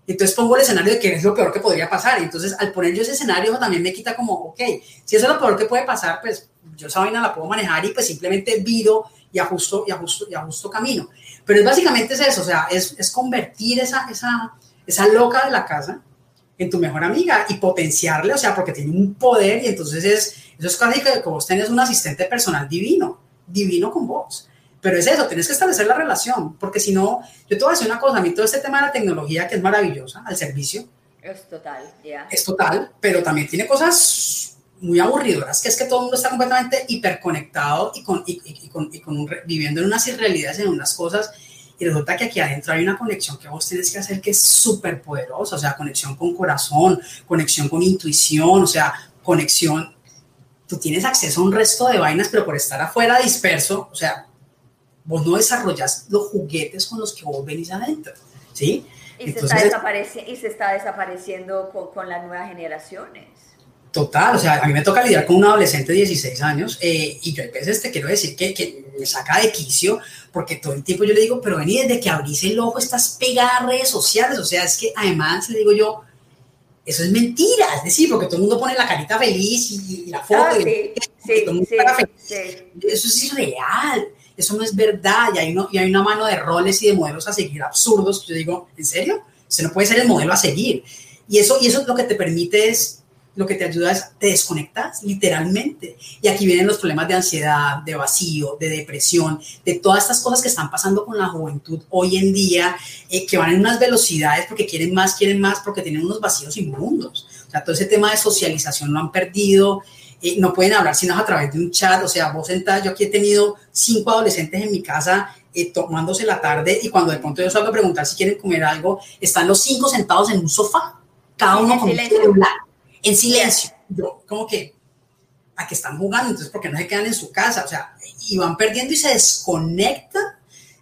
Entonces pongo el escenario de qué es lo peor que podría pasar. Y entonces al poner yo ese escenario también me quita como, ok, si eso es lo peor que puede pasar, pues yo esa vaina la puedo manejar y pues simplemente vido y ajusto, y ajusto, y ajusto camino. Pero es básicamente es eso, o sea, es, es convertir esa, esa, esa loca de la casa en tu mejor amiga y potenciarle, o sea, porque tiene un poder y entonces es, eso es casi que, vos tenés un asistente personal divino, divino con vos. Pero es eso, tienes que establecer la relación, porque si no, yo te voy a decir una cosa, a mí todo este tema de la tecnología que es maravillosa, al servicio. Es total, ya. Es total, pero también tiene cosas muy aburridoras, que es que todo el mundo está completamente hiperconectado y, con, y, y, con, y con viviendo en unas irrealidades, en unas cosas y resulta que aquí adentro hay una conexión que vos tienes que hacer que es súper poderosa, o sea, conexión con corazón, conexión con intuición, o sea, conexión. Tú tienes acceso a un resto de vainas, pero por estar afuera disperso, o sea, vos no desarrollas los juguetes con los que vos venís adentro, ¿sí? Y, se, está y se está desapareciendo con, con las nuevas generaciones. Total, o sea, a mí me toca lidiar con un adolescente de 16 años eh, y yo a veces te quiero decir que, que, me saca de quicio porque todo el tiempo yo le digo, pero vení, desde que abrís el ojo estás pegada a redes sociales, o sea, es que además le digo yo, eso es mentira, es decir, porque todo el mundo pone la carita feliz y, la foto, ah, sí, sí, sí, eso es irreal, eso no es verdad y hay, y hay una mano de roles y de modelos a seguir absurdos, yo digo, ¿en serio? Ese no puede ser el modelo a seguir. Y eso, y eso es lo que te permite es lo que te ayuda es, te desconectas literalmente. Y aquí vienen los problemas de ansiedad, de vacío, de depresión, de todas estas cosas que están pasando con la juventud hoy en día, eh, que van en unas velocidades porque quieren más, quieren más, porque tienen unos vacíos inmundos. O sea, todo ese tema de socialización lo han perdido. Eh, no pueden hablar sino a través de un chat. O sea, vos sentás, yo aquí he tenido cinco adolescentes en mi casa eh, tomándose la tarde y cuando de pronto yo salgo a preguntar si quieren comer algo, están los cinco sentados en un sofá, cada uno con un celular en silencio. Yo, como que, ¿a qué están jugando? Entonces, ¿por qué no se quedan en su casa? O sea, y van perdiendo y se desconectan,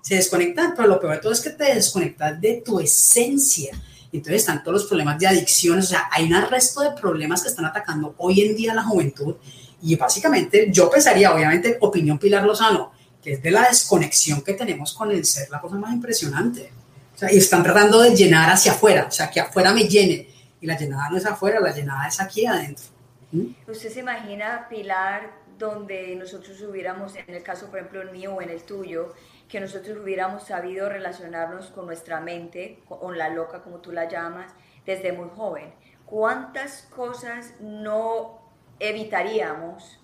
se desconectan, pero lo peor de todo es que te desconectas de tu esencia. Entonces están todos los problemas de adicciones, o sea, hay un resto de problemas que están atacando hoy en día a la juventud. Y básicamente yo pensaría, obviamente, opinión Pilar Lozano, que es de la desconexión que tenemos con el ser, la cosa más impresionante. O sea, y están tratando de llenar hacia afuera, o sea, que afuera me llene y la llenada no es afuera, la llenada es aquí adentro. ¿Mm? ¿Usted se imagina, Pilar, donde nosotros hubiéramos, en el caso, por ejemplo, el mío o en el tuyo, que nosotros hubiéramos sabido relacionarnos con nuestra mente, con la loca, como tú la llamas, desde muy joven? ¿Cuántas cosas no evitaríamos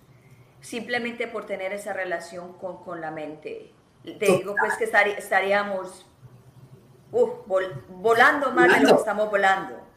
simplemente por tener esa relación con, con la mente? Te digo pues que estaríamos volando más de lo que estamos volando.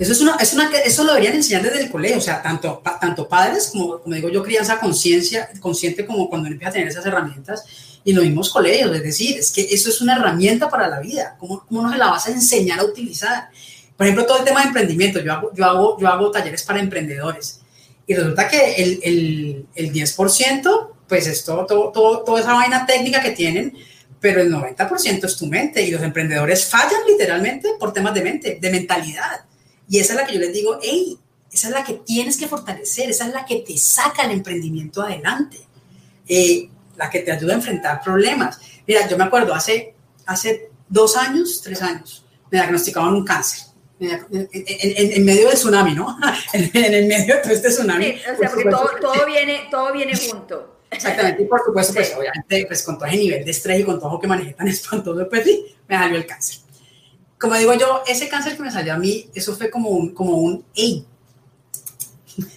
Eso, es una, es una, eso lo deberían enseñar desde el colegio, o sea, tanto, tanto padres como, como digo yo, crianza conciencia, consciente como cuando empieza a tener esas herramientas y los mismos colegios, es decir, es que eso es una herramienta para la vida, ¿cómo, cómo no se la vas a enseñar a utilizar? Por ejemplo, todo el tema de emprendimiento, yo hago, yo hago, yo hago talleres para emprendedores Y resulta que el, el, el 10%, pues es todo, todo, todo, toda esa vaina técnica que tienen, pero el 90% es tu mente y los emprendedores fallan literalmente por temas de mente, de mentalidad. Y esa es la que yo les digo, hey, esa es la que tienes que fortalecer, esa es la que te saca el emprendimiento adelante, eh, la que te ayuda a enfrentar problemas. Mira, yo me acuerdo, hace, hace dos años, tres años, me diagnosticaban un cáncer. En, medio del tsunami, ¿no? en, el medio de todo este tsunami. Sí, o sea, porque todo, todo, viene, todo viene junto. Exactamente, y por supuesto, pues obviamente, pues con todo ese nivel de estrés y con todo lo que manejé tan espantoso, pues sí, me salió el cáncer. Como digo yo, ese cáncer que me salió a mí, eso fue como un, como un, hey,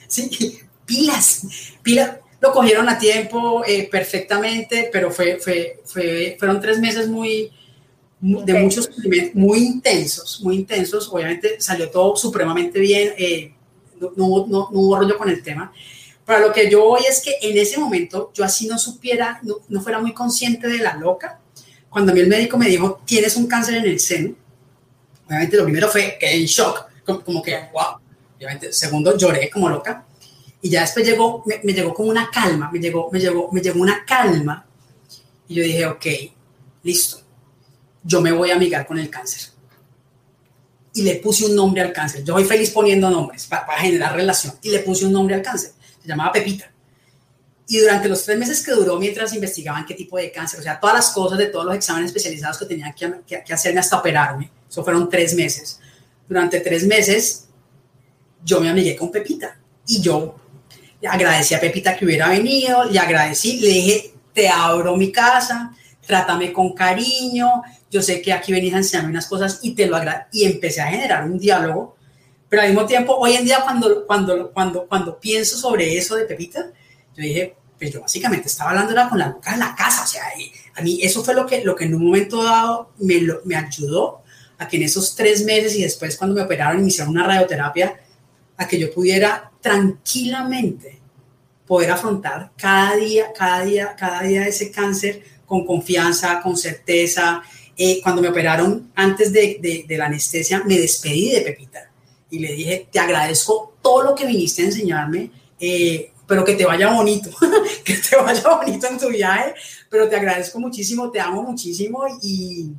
sí, pilas, pilas, lo cogieron a tiempo eh, perfectamente, pero fue, fue, fue, fueron tres meses muy, de muchos muy intensos, muy intensos. Obviamente salió todo supremamente bien, eh, no, no, no, hubo rollo con el tema. Para lo que yo voy es que en ese momento yo así no supiera, no, no fuera muy consciente de la loca. Cuando a mí el médico me dijo, tienes un cáncer en el seno, obviamente lo primero fue que en shock, como, que, wow. Obviamente, segundo, lloré como loca. Y ya después llegó, me, me, llegó como una calma, me llegó, me, llegó, me llegó una calma. Y yo dije, ok, listo, yo me voy a amigar con el cáncer. Y le puse un nombre al cáncer. Yo soy feliz poniendo nombres para, para generar relación. Y le puse un nombre al cáncer. Se llamaba Pepita. Y durante los tres meses que duró mientras investigaban qué tipo de cáncer, o sea, todas las cosas de todos los exámenes especializados que tenían que, que, que hacerme hasta operarme, eso fueron tres meses. Durante tres meses yo me amigué con Pepita y yo agradecí a Pepita que hubiera venido, le agradecí, le dije, te abro mi casa, trátame con cariño, yo sé que aquí venís a enseñarme unas cosas y te lo agradezco. Y empecé a generar un diálogo, pero al mismo tiempo, hoy en día cuando, cuando, cuando, cuando pienso sobre eso de Pepita, yo dije, pues yo básicamente estaba hablando con la boca de la casa, o sea, a mí eso fue lo que, lo que en un momento dado me, me ayudó a que en esos tres meses y después cuando me operaron hicieron una radioterapia, a que yo pudiera tranquilamente poder afrontar cada día, cada día, cada día ese cáncer con confianza, con certeza. Eh, cuando me operaron antes de, de, la anestesia, me despedí de Pepita y le dije, te agradezco todo lo que viniste a enseñarme, eh, pero que te vaya bonito, que te vaya bonito en tu viaje, pero te agradezco muchísimo, te amo muchísimo y,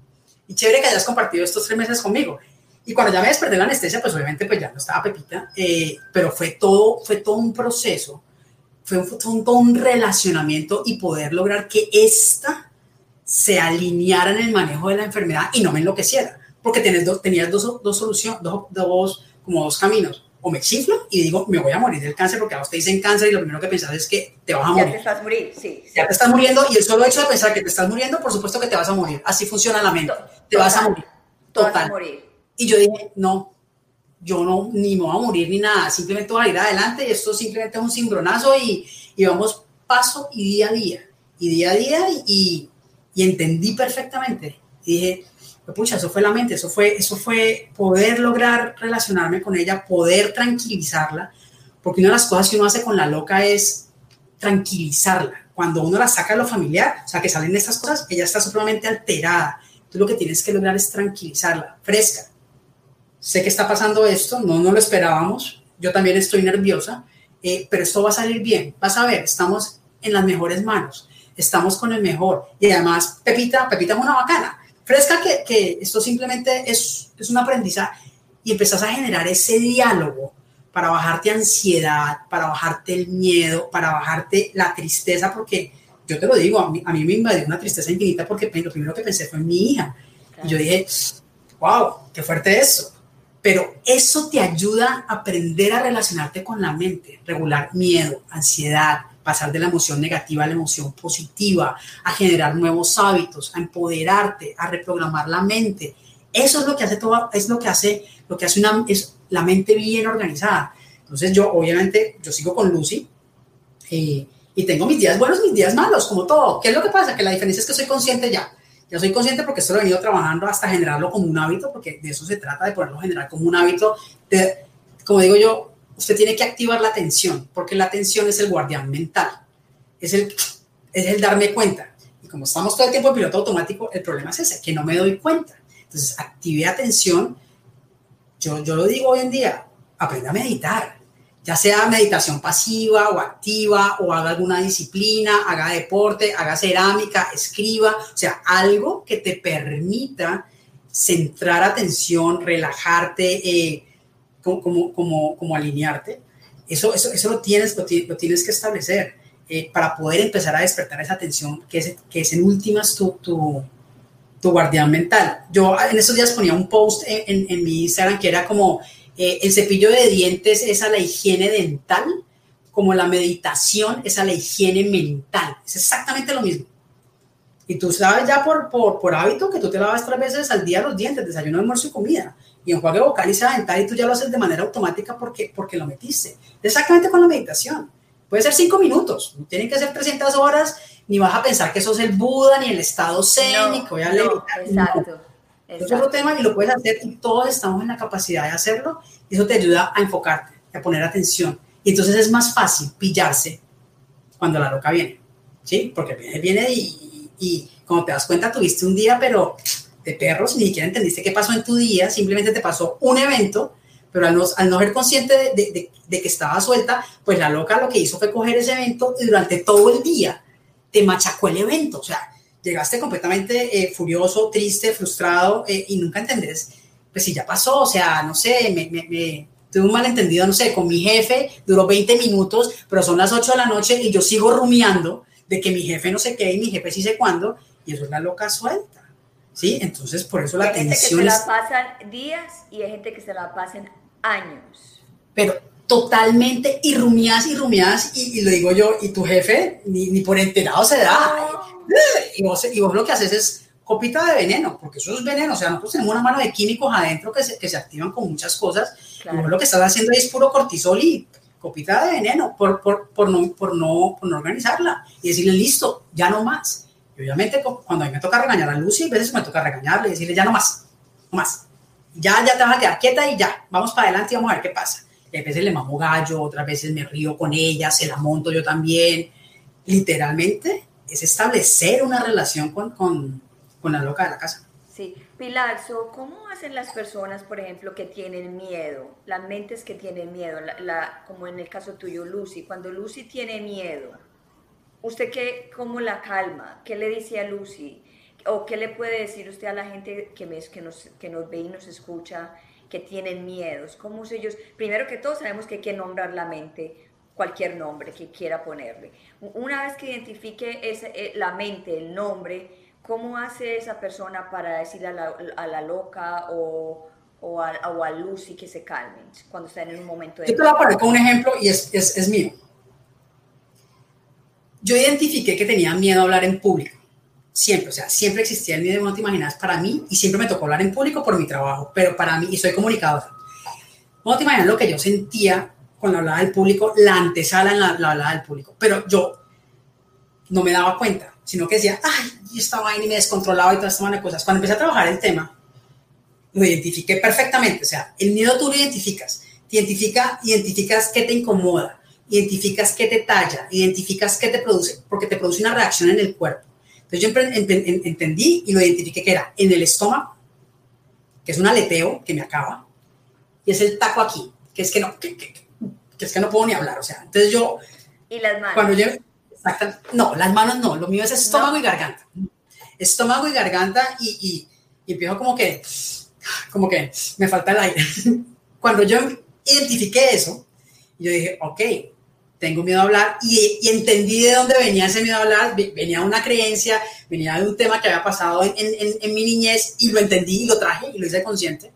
y chévere que hayas compartido estos tres meses conmigo. Y cuando ya me desperté de la anestesia, pues obviamente pues ya no estaba Pepita, eh, pero fue todo, fue todo un proceso, fue un, todo un relacionamiento y poder lograr que esta se alineara en el manejo de la enfermedad y no me enloqueciera, porque tenías dos, tenías dos, dos soluciones, dos, dos, como dos caminos. O me chiflo y digo, me voy a morir del cáncer, porque a te dicen cáncer y lo primero que pensás es que te vas a morir. Ya te estás morir, sí, Ya te estás muriendo y el solo hecho de pensar que te estás muriendo, por supuesto que te vas a morir. Así funciona la mente. Te vas a morir. Total. Vas a morir. Y yo dije, no, yo no, ni me voy a morir ni nada, simplemente voy a ir adelante y esto simplemente es un cimbronazo y, y vamos paso y día a día, y día a día y, y entendí perfectamente. Y dije, pucha, eso fue la mente, eso fue, eso fue poder lograr relacionarme con ella, poder tranquilizarla, porque una de las cosas que uno hace con la loca es tranquilizarla. Cuando uno la saca de lo familiar, o sea, que salen estas cosas, ella está supremamente alterada. Tú lo que tienes que lograr es tranquilizarla, fresca sé que está pasando esto, no, no lo esperábamos, yo también estoy nerviosa, eh, pero esto va a salir bien, vas a ver, estamos en las mejores manos, estamos con el mejor. Y además, Pepita, Pepita es una bacana, fresca que, que esto simplemente es, es un aprendizaje y empezás a generar ese diálogo para bajarte ansiedad, para bajarte el miedo, para bajarte la tristeza, porque yo te lo digo, a mí, a mí me invadió una tristeza infinita porque lo primero que pensé fue en mi hija. Y yo dije, wow, qué fuerte eso pero eso te ayuda a aprender a relacionarte con la mente, regular miedo, ansiedad, pasar de la emoción negativa a la emoción positiva, a generar nuevos hábitos, a empoderarte, a reprogramar la mente. Eso es lo que hace todo, es lo que hace, lo que hace una, es la mente bien organizada. Entonces yo, obviamente, yo sigo con Lucy eh, y tengo mis días buenos, mis días malos, como todo. ¿Qué es lo que pasa? Que la diferencia es que soy consciente ya ya soy consciente porque esto lo he venido trabajando hasta generarlo como un hábito, porque de eso se trata, de ponerlo generar como un hábito. Como digo yo, usted tiene que activar la atención, porque la atención es el guardián mental, es el, es el darme cuenta. Y como estamos todo el tiempo en piloto automático, el problema es ese, que no me doy cuenta. Entonces, active atención. Yo, yo lo digo hoy en día, aprenda a meditar. ya sea meditación pasiva o activa, o haga alguna disciplina, haga deporte, haga cerámica, escriba, o sea, algo que te permita centrar atención, relajarte, eh, como, como, como, alinearte. Eso, eso, eso lo, tienes, lo, tienes que establecer eh, para poder empezar a despertar esa atención que es, que es en últimas tu, tu, tu guardián mental. Yo en esos días ponía un post en, en mi Instagram que era como eh, el cepillo de dientes es a la higiene dental, como la meditación es a la higiene mental. Es exactamente lo mismo. Y tú sabes ya por, por, por hábito que tú te lavas tres veces al día los dientes, desayuno, almuerzo y comida. Y enjuague vocal y sea dental y tú ya lo haces de manera automática porque, porque lo metiste. Exactamente con la meditación. Puede ser cinco minutos, no tienen que ser 300 horas, ni vas a pensar que sos el Buda, ni el estado zen, ni que voy a leer. Exacto. Es otro tema y lo puedes hacer y todos estamos en la capacidad de hacerlo y eso te ayuda a enfocarte, a poner atención. Y entonces es más fácil pillarse cuando la loca viene, ¿sí? Porque viene, viene y, y, como te das cuenta tuviste un día, pero de perros, ni siquiera entendiste qué pasó en tu día, simplemente te pasó un evento, pero al no, al no ser consciente de, de, que estaba suelta, pues la loca lo que hizo fue coger ese evento y durante todo el día te machacó el evento, o sea, llegaste completamente eh, furioso, triste, frustrado eh, y nunca entendés, pues si ya pasó, o sea, no sé, me, me, tuve un malentendido, no sé, con mi jefe, duró 20 minutos, pero son las 8 de la noche y yo sigo rumiando de que mi jefe no sé qué y mi jefe sí sé cuándo, y eso es la loca suelta. ¿Sí? Entonces, por eso la hay gente que se la pasan días y hay gente que se la pasan años. Pero totalmente y rumias y rumias y, y, lo digo yo, y tu jefe ni, ni por enterado se da. Y vos, y vos lo que haces es copita de veneno, porque eso es veneno. O sea, nosotros tenemos una mano de químicos adentro que se, que se activan con muchas cosas. Y vos lo que estás haciendo es puro cortisol y copita de veneno por, por, por, no, por, no, por no organizarla y decirle, listo, ya no más. Y obviamente cuando a mí me toca regañar a Lucy, a veces me toca regañarle y decirle, ya no más, no más. Ya, ya te vas a quedar quieta y ya, vamos para adelante y vamos a ver qué pasa. Y a veces le mamo gallo, otras veces me río con ella, se la monto yo también. Literalmente es establecer una relación con, con, con la loca de la casa. Sí, Pilar, ¿cómo hacen las personas, por ejemplo, que tienen miedo? Las mentes que tienen miedo, la, como en el caso tuyo, Lucy. Cuando Lucy tiene miedo, ¿usted qué, cómo la calma? ¿Qué le dice a Lucy? ¿O qué le puede decir usted a la gente que, me, que, nos, que nos ve y nos escucha, que tienen miedos? ¿Cómo ellos? Primero que todo, sabemos que hay que nombrar la mente, cualquier nombre que quiera ponerle. Una vez que identifique ese, eh, la mente, el nombre, ¿cómo hace esa persona para decirle a la, a la loca o, o, a, o, a, Lucy que se calmen cuando están en un momento de... Yo te voy a poner un ejemplo y es, es, es mío. Yo identifiqué que tenía miedo a hablar en público. Siempre, o sea, siempre existía el miedo, no te imaginas, para mí, y siempre me tocó hablar en público por mi trabajo, pero para mí, y soy comunicador, no te imaginas lo que yo sentía cuando hablaba del público, la antesala en la, la del público, pero yo no me daba cuenta, sino que decía, ay, y estaba ahí y me descontrolaba y todas estas cosas. Cuando empecé a trabajar el tema, lo identifiqué perfectamente, o sea, el miedo tú lo identificas, te identifica, identificas qué te incomoda, identificas qué te talla, identificas qué te produce, porque te produce una reacción en el cuerpo. Entonces yo entendí y lo identifiqué que era en el estómago, que es un aleteo que me acaba, y es el taco aquí, que es que no, que, que, que es que no puedo ni hablar, o sea, entonces yo... ¿Y las manos? Cuando yo, no, las manos no, lo mío es estómago y garganta. Estómago y garganta y, y, empiezo como que, como que me falta el aire. Cuando yo identifiqué eso, yo dije, ok, tengo miedo a hablar y, y, entendí de dónde venía ese miedo a hablar, venía de una creencia, venía de un tema que había pasado en, en, en, mi niñez y lo entendí y lo traje y lo hice consciente.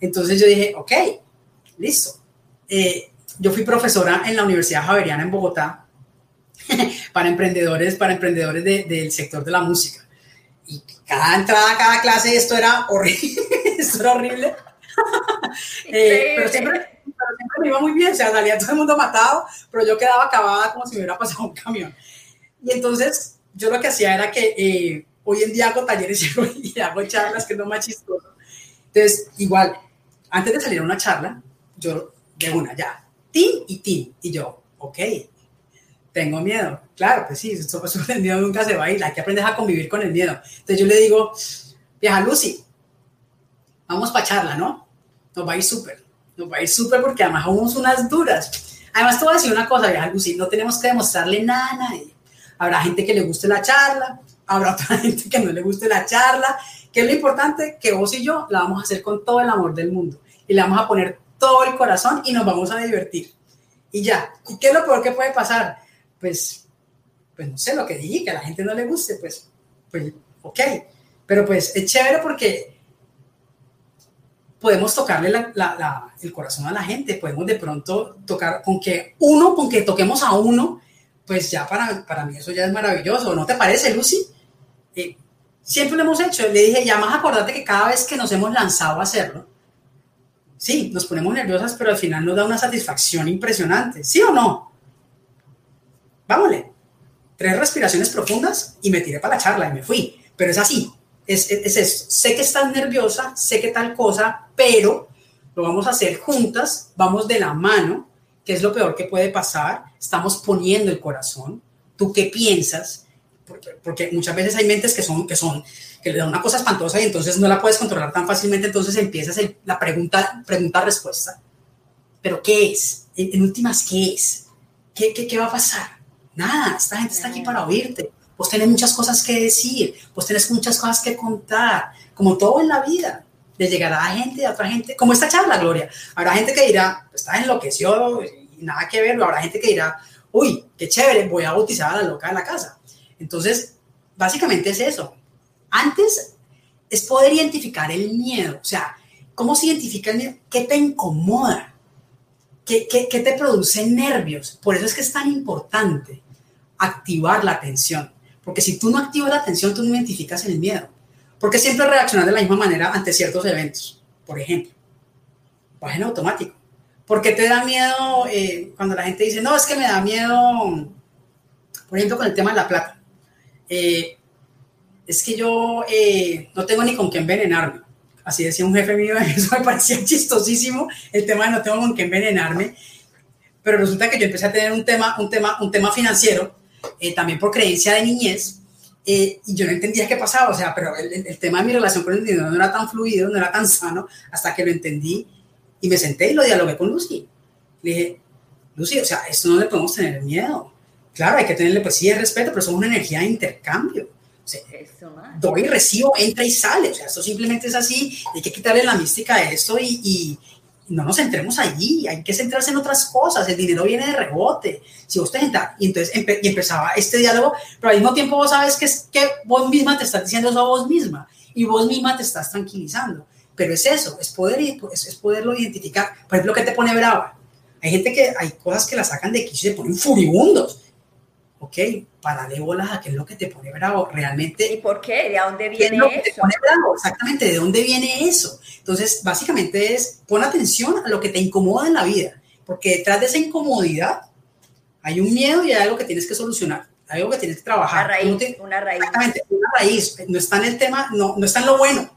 Entonces yo dije, ok, listo. Eh, yo fui profesora en la Universidad Javeriana en Bogotá para emprendedores, para emprendedores del sector de la música. Y cada entrada, cada clase, esto era horrible, esto era horrible. eh, pero, siempre, pero, siempre, me iba muy bien, o sea, salía todo el mundo matado, pero yo quedaba acabada como si me hubiera pasado un camión. Y entonces, yo lo que hacía era que eh, hoy en día hago talleres y hago charlas, que es lo más chistoso. Entonces, igual, antes de salir a una charla, yo de una ya, tin y tin. Y yo, ok, tengo miedo. Claro, pues sí, eso, eso, el miedo nunca se va a ir, hay que aprender a convivir con el miedo. Entonces yo le digo, vieja Lucy, vamos para charla, ¿no? Nos va a ir súper. Nos va a ir súper porque además somos unas duras. Además, te voy a decir una cosa, vieja Lucy, no tenemos que demostrarle nada a nadie. Habrá gente que le guste la charla, habrá otra gente que no le guste la charla, que es lo importante, que vos y yo la vamos a hacer con todo el amor del mundo y le vamos a poner todo el corazón y nos vamos a divertir. Y ya, ¿y qué es lo peor que puede pasar? Pues, pues no sé, lo que dije, que a la gente no le guste, pues, pues, ok. Pero pues es chévere porque podemos tocarle el corazón a la gente, podemos de pronto tocar, con que uno, con que toquemos a uno, pues ya para, para mí eso ya es maravilloso, ¿no te parece, Lucy? Eh, siempre lo hemos hecho, le dije, ya más acordate que cada vez que nos hemos lanzado a hacerlo, sí, nos ponemos nerviosas, pero al final nos da una satisfacción impresionante, ¿sí o no? Vámonos, tres respiraciones profundas y me tiré para la charla y me fui, pero es así, es, es, eso. Sé que estás nerviosa, sé que tal cosa, pero lo vamos a hacer juntas, vamos de la mano, que es lo peor que puede pasar. Estamos poniendo el corazón. ¿Tú qué piensas? Porque, porque muchas veces hay mentes que son, que son, que le dan una cosa espantosa y entonces no la puedes controlar tan fácilmente, entonces empiezas la pregunta, pregunta-respuesta. ¿Pero qué es? En, últimas, ¿qué es? ¿Qué, ¿Qué, qué, va a pasar? Nada, esta gente está aquí para oírte vos tenés muchas cosas que decir, vos tenés muchas cosas que contar, como todo en la vida. Le llegará a gente, a otra gente, como esta charla, Gloria. Habrá gente que dirá, pues, está enloqueció y nada que ver, habrá gente que dirá, uy, qué chévere, voy a bautizar a la loca de la casa. Entonces, básicamente es eso. Antes es poder identificar el miedo, o sea, ¿cómo se identifica el miedo? ¿Qué te incomoda? ¿Qué, qué, qué te produce nervios? Por eso es que es tan importante activar la atención. Porque si tú no activas la atención, tú no identificas el miedo. Porque siempre reaccionar de la misma manera ante ciertos eventos, por ejemplo. Vas en automático. ¿Por qué te da miedo eh, cuando la gente dice, no, es que me da miedo, por ejemplo, con el tema de la plata? Eh, es que yo eh, no tengo ni con qué envenenarme. Así decía un jefe mío, eso me parecía chistosísimo, el tema de no tengo con qué envenenarme. Pero resulta que yo empecé a tener un tema, un tema, un tema financiero eh, también por creencia de niñez, eh, y yo no entendía qué pasaba, o sea, pero el, tema de mi relación con el dinero no era tan fluido, no era tan sano, hasta que lo entendí y me senté y lo dialogué con Lucy. Le dije, Lucy, o sea, esto no le podemos tener miedo. Claro, hay que tenerle, pues sí, el respeto, pero somos una energía de intercambio. O sea, doy y recibo, entra y sale. O sea, esto simplemente es así. Hay que quitarle la mística a esto y, no nos centremos allí, hay que centrarse en otras cosas, el dinero viene de rebote, si vos te entras, y entonces y empezaba este diálogo, pero al mismo tiempo vos sabes que, es, que vos misma te estás diciendo eso a vos misma, y vos misma te estás tranquilizando, pero es eso, es, poder, es, es poderlo identificar, por ejemplo, ¿qué te pone brava? Hay gente que, hay cosas que la sacan de aquí y se ponen furibundos, ok, de bolas a qué es lo que te pone bravo realmente. ¿Y por qué? ¿De dónde viene eso? Exactamente, ¿de dónde viene eso? Entonces, básicamente es, pon atención a lo que te incomoda en la vida, porque detrás de esa incomodidad hay un miedo y hay algo que tienes que solucionar, hay algo que tienes que trabajar. Una raíz, una raíz. Exactamente, una raíz. No está en el tema, no, no está en lo bueno.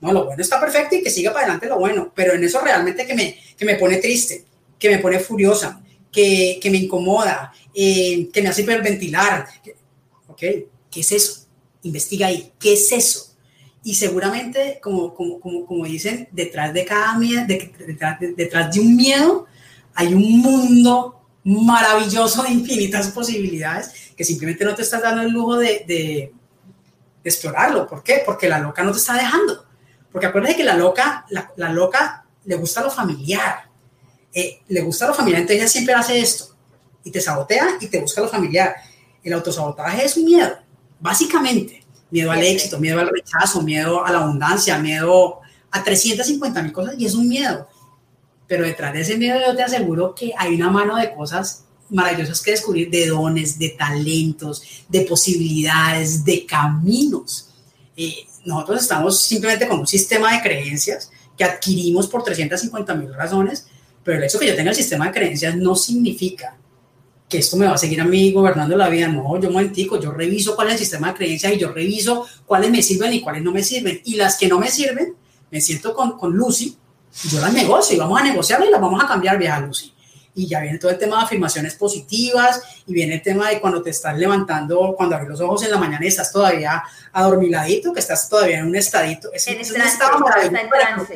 No, lo bueno está perfecto y que siga para adelante lo bueno, pero en eso realmente que me, que me pone triste, que me pone furiosa, que, que me incomoda, eh, que me hace hiperventilar. ¿Ok? ¿Qué es eso? Investiga ahí. ¿Qué es eso? Y seguramente, como, como, como, como dicen, detrás de cada miedo, detrás, detrás de un miedo, hay un mundo maravilloso de infinitas posibilidades que simplemente no te estás dando el lujo de, de, explorarlo. ¿Por qué? Porque la loca no te está dejando. Porque acuérdate que la loca, la, la loca le gusta lo familiar. Eh, le gusta lo familiar, entonces ella siempre hace esto y te sabotea y te busca lo familiar. El autosabotaje es un miedo, básicamente. Miedo al éxito, miedo al rechazo, miedo a la abundancia, miedo a 350 mil cosas y es un miedo. Pero detrás de ese miedo yo te aseguro que hay una mano de cosas maravillosas que descubrir, de dones, de talentos, de posibilidades, de caminos. Eh, nosotros estamos simplemente con un sistema de creencias que adquirimos por 350 mil razones, pero el hecho de que yo tenga el sistema de creencias no significa que esto me va a seguir a mí gobernando la vida. No, yo un momentico, yo reviso cuál es el sistema de creencias y yo reviso cuáles me sirven y cuáles no me sirven. Y las que no me sirven, me siento con, con Lucy, yo las negocio y vamos a negociar y las vamos a cambiar, vieja Lucy. Y ya viene todo el tema de afirmaciones positivas y viene el tema de cuando te estás levantando, cuando abres los ojos en la mañana y estás todavía adormiladito, que estás todavía en un estadito. Es, en un estado maravilloso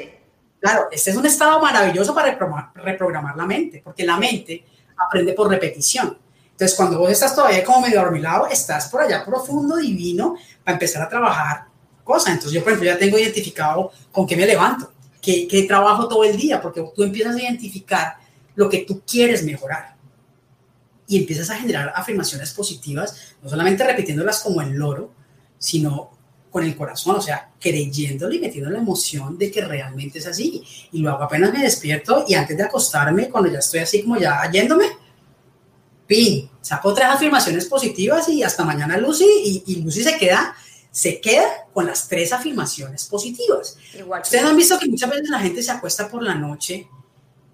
Claro, este es un estado maravilloso para reprogramar, la mente, porque la mente aprende por repetición. Entonces, cuando vos estás todavía como medio dormilado, estás por allá profundo, divino, para empezar a trabajar cosas. Entonces, yo, por ejemplo, ya tengo identificado con qué me levanto, qué, qué trabajo todo el día, porque tú empiezas a identificar lo que tú quieres mejorar y empiezas a generar afirmaciones positivas, no solamente repitiéndolas como el loro, sino con el corazón, o sea, creyéndolo y metiendo la emoción de que realmente es así. Y luego apenas me despierto y antes de acostarme, cuando ya estoy así como ya yéndome, pin, saco tres afirmaciones positivas y hasta mañana Lucy y, y Lucy se queda se queda con las tres afirmaciones positivas. Ustedes han visto que muchas veces la gente se acuesta por la noche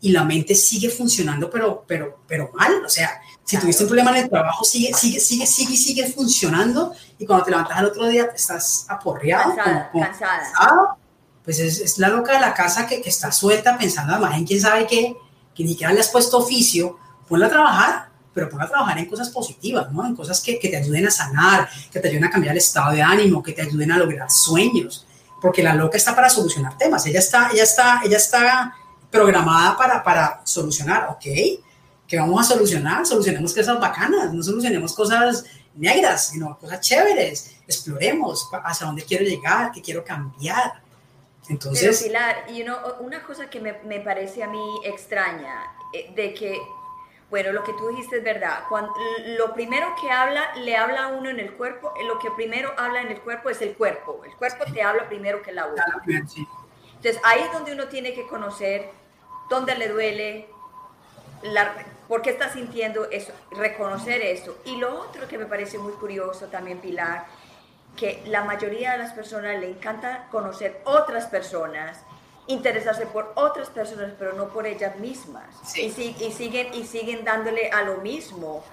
y la mente sigue funcionando, pero, pero, pero mal. O sea, si tuviste un problema en el trabajo, sigue, sigue, sigue, sigue, sigue funcionando y cuando te levantas al otro día estás aporreado. Cansada, Pues es, es, la loca de la casa que, que está suelta pensando además en quién sabe qué, que ni siquiera le has puesto oficio, ponla a trabajar, pero ponla a trabajar en cosas positivas, ¿no? En cosas que, que te ayuden a sanar, que te ayuden a cambiar el estado de ánimo, que te ayuden a lograr sueños, porque la loca está para solucionar temas, ella está, ella está, ella está programada para, para solucionar, ¿ok? que vamos a solucionar, solucionemos cosas bacanas, no solucionemos cosas negras, sino cosas chéveres, exploremos hacia dónde quiero llegar, qué quiero cambiar. Entonces, Pero Pilar, you know, una cosa que me, me, parece a mí extraña, eh, de que, bueno, lo que tú dijiste es verdad, cuando, lo primero que habla, le habla a uno en el cuerpo, lo que primero habla en el cuerpo es el cuerpo, el cuerpo te habla primero que la boca. Entonces ahí es donde uno tiene que conocer dónde le duele, la, por qué está sintiendo eso, reconocer eso. Y lo otro que me parece muy curioso también, Pilar, que la mayoría de las personas le encanta conocer otras personas, interesarse por otras personas, pero no por ellas mismas. Sí. Y, y, siguen, y siguen dándole a lo mismo.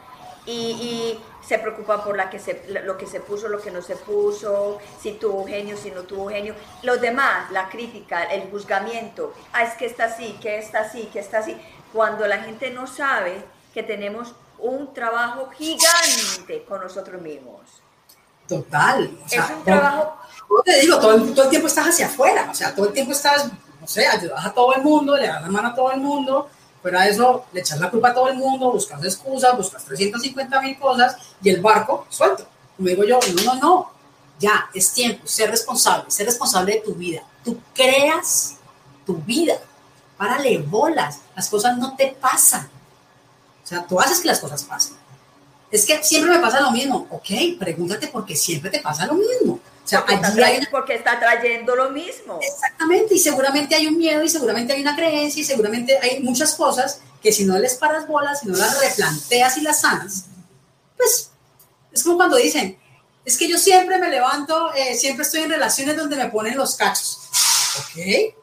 Y, y, se preocupan por la que se, lo que se puso, lo que no se puso, si tuvo genio, si no tuvo genio. Los demás, la crítica, el juzgamiento, ah, es que está así, que está así, que está así cuando la gente no sabe que tenemos un trabajo gigante con nosotros mismos. Total. O sea, es un trabajo... Todo, te digo, todo el, todo el, tiempo estás hacia afuera, o sea, todo el tiempo estás, no sé, ayudas a todo el mundo, le das la mano a todo el mundo, fuera de eso, le echas la culpa a todo el mundo, buscas excusas, buscas 350 mil cosas y el barco suelto. Como digo yo, no, no, no, ya, es tiempo, ser responsable, ser responsable de tu vida. Tú creas tu vida párale bolas, las cosas no te pasan. O sea, tú haces que las cosas pasen. Es que siempre me pasa lo mismo. Ok, pregúntate por qué siempre te pasa lo mismo. O sea, porque, está trayendo, hay... porque está trayendo lo mismo. Exactamente, y seguramente hay un miedo, y seguramente hay una creencia, y seguramente hay muchas cosas que si no les paras bolas, si no las replanteas y las sanas, pues es como cuando dicen, es que yo siempre me levanto, eh, siempre estoy en relaciones donde me ponen los cachos. Ok.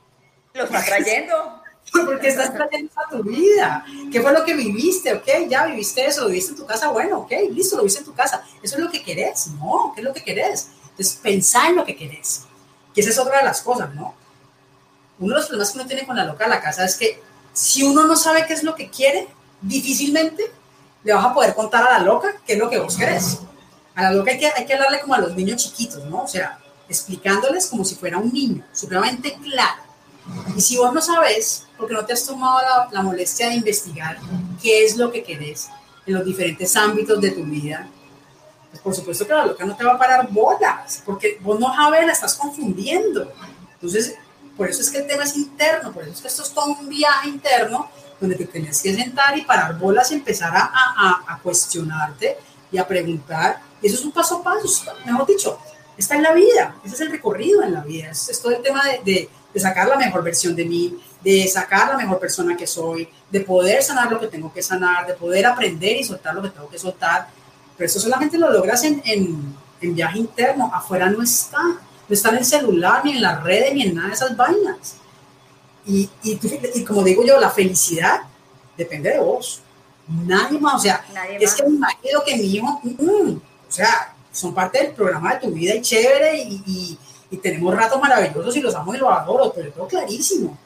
Lo está trayendo. porque estás trayendo a tu vida. ¿Qué fue lo que viviste? Ok, ya viviste eso, lo viviste en tu casa, bueno, ok, listo, lo viviste en tu casa. ¿Eso es lo que querés? No, ¿qué es lo que querés? Entonces, pensá en lo que querés. Que esa es otra de las cosas, ¿no? Uno de los problemas que uno tiene con la loca de la casa es que si uno no sabe qué es lo que quiere, difícilmente le vas a poder contar a la loca qué es lo que vos querés. A la loca hay que, hay que hablarle como a los niños chiquitos, ¿no? O sea, explicándoles como si fuera un niño, supremamente claro y si vos no sabes, porque no te has tomado la, la, molestia de investigar qué es lo que querés en los diferentes ámbitos de tu vida, pues por supuesto que la loca no te va a parar bolas, porque vos no sabes, la estás confundiendo. Entonces, por eso es que el tema es interno, por eso es que esto es todo un viaje interno donde te tienes que sentar y parar bolas y empezar a, a, a cuestionarte y a preguntar. Y eso es un paso a paso, mejor dicho, esta es la vida, ese es el recorrido en la vida, es, es todo el tema de, de de sacar la mejor versión de mí, de sacar la mejor persona que soy, de poder sanar lo que tengo que sanar, de poder aprender y soltar lo que tengo que soltar. Pero eso solamente lo logras en, en, en viaje interno, afuera no está, no está en el celular, ni en las redes, ni en nada de esas vainas. Y, y, y como digo yo, la felicidad depende de vos. Nadie más, o sea, Nadie es más. que mi marido, que mi hijo, mm, o sea, son parte del programa de tu vida y chévere y, y y tenemos ratos maravillosos y los amo y los adoro, pero todo clarísimo,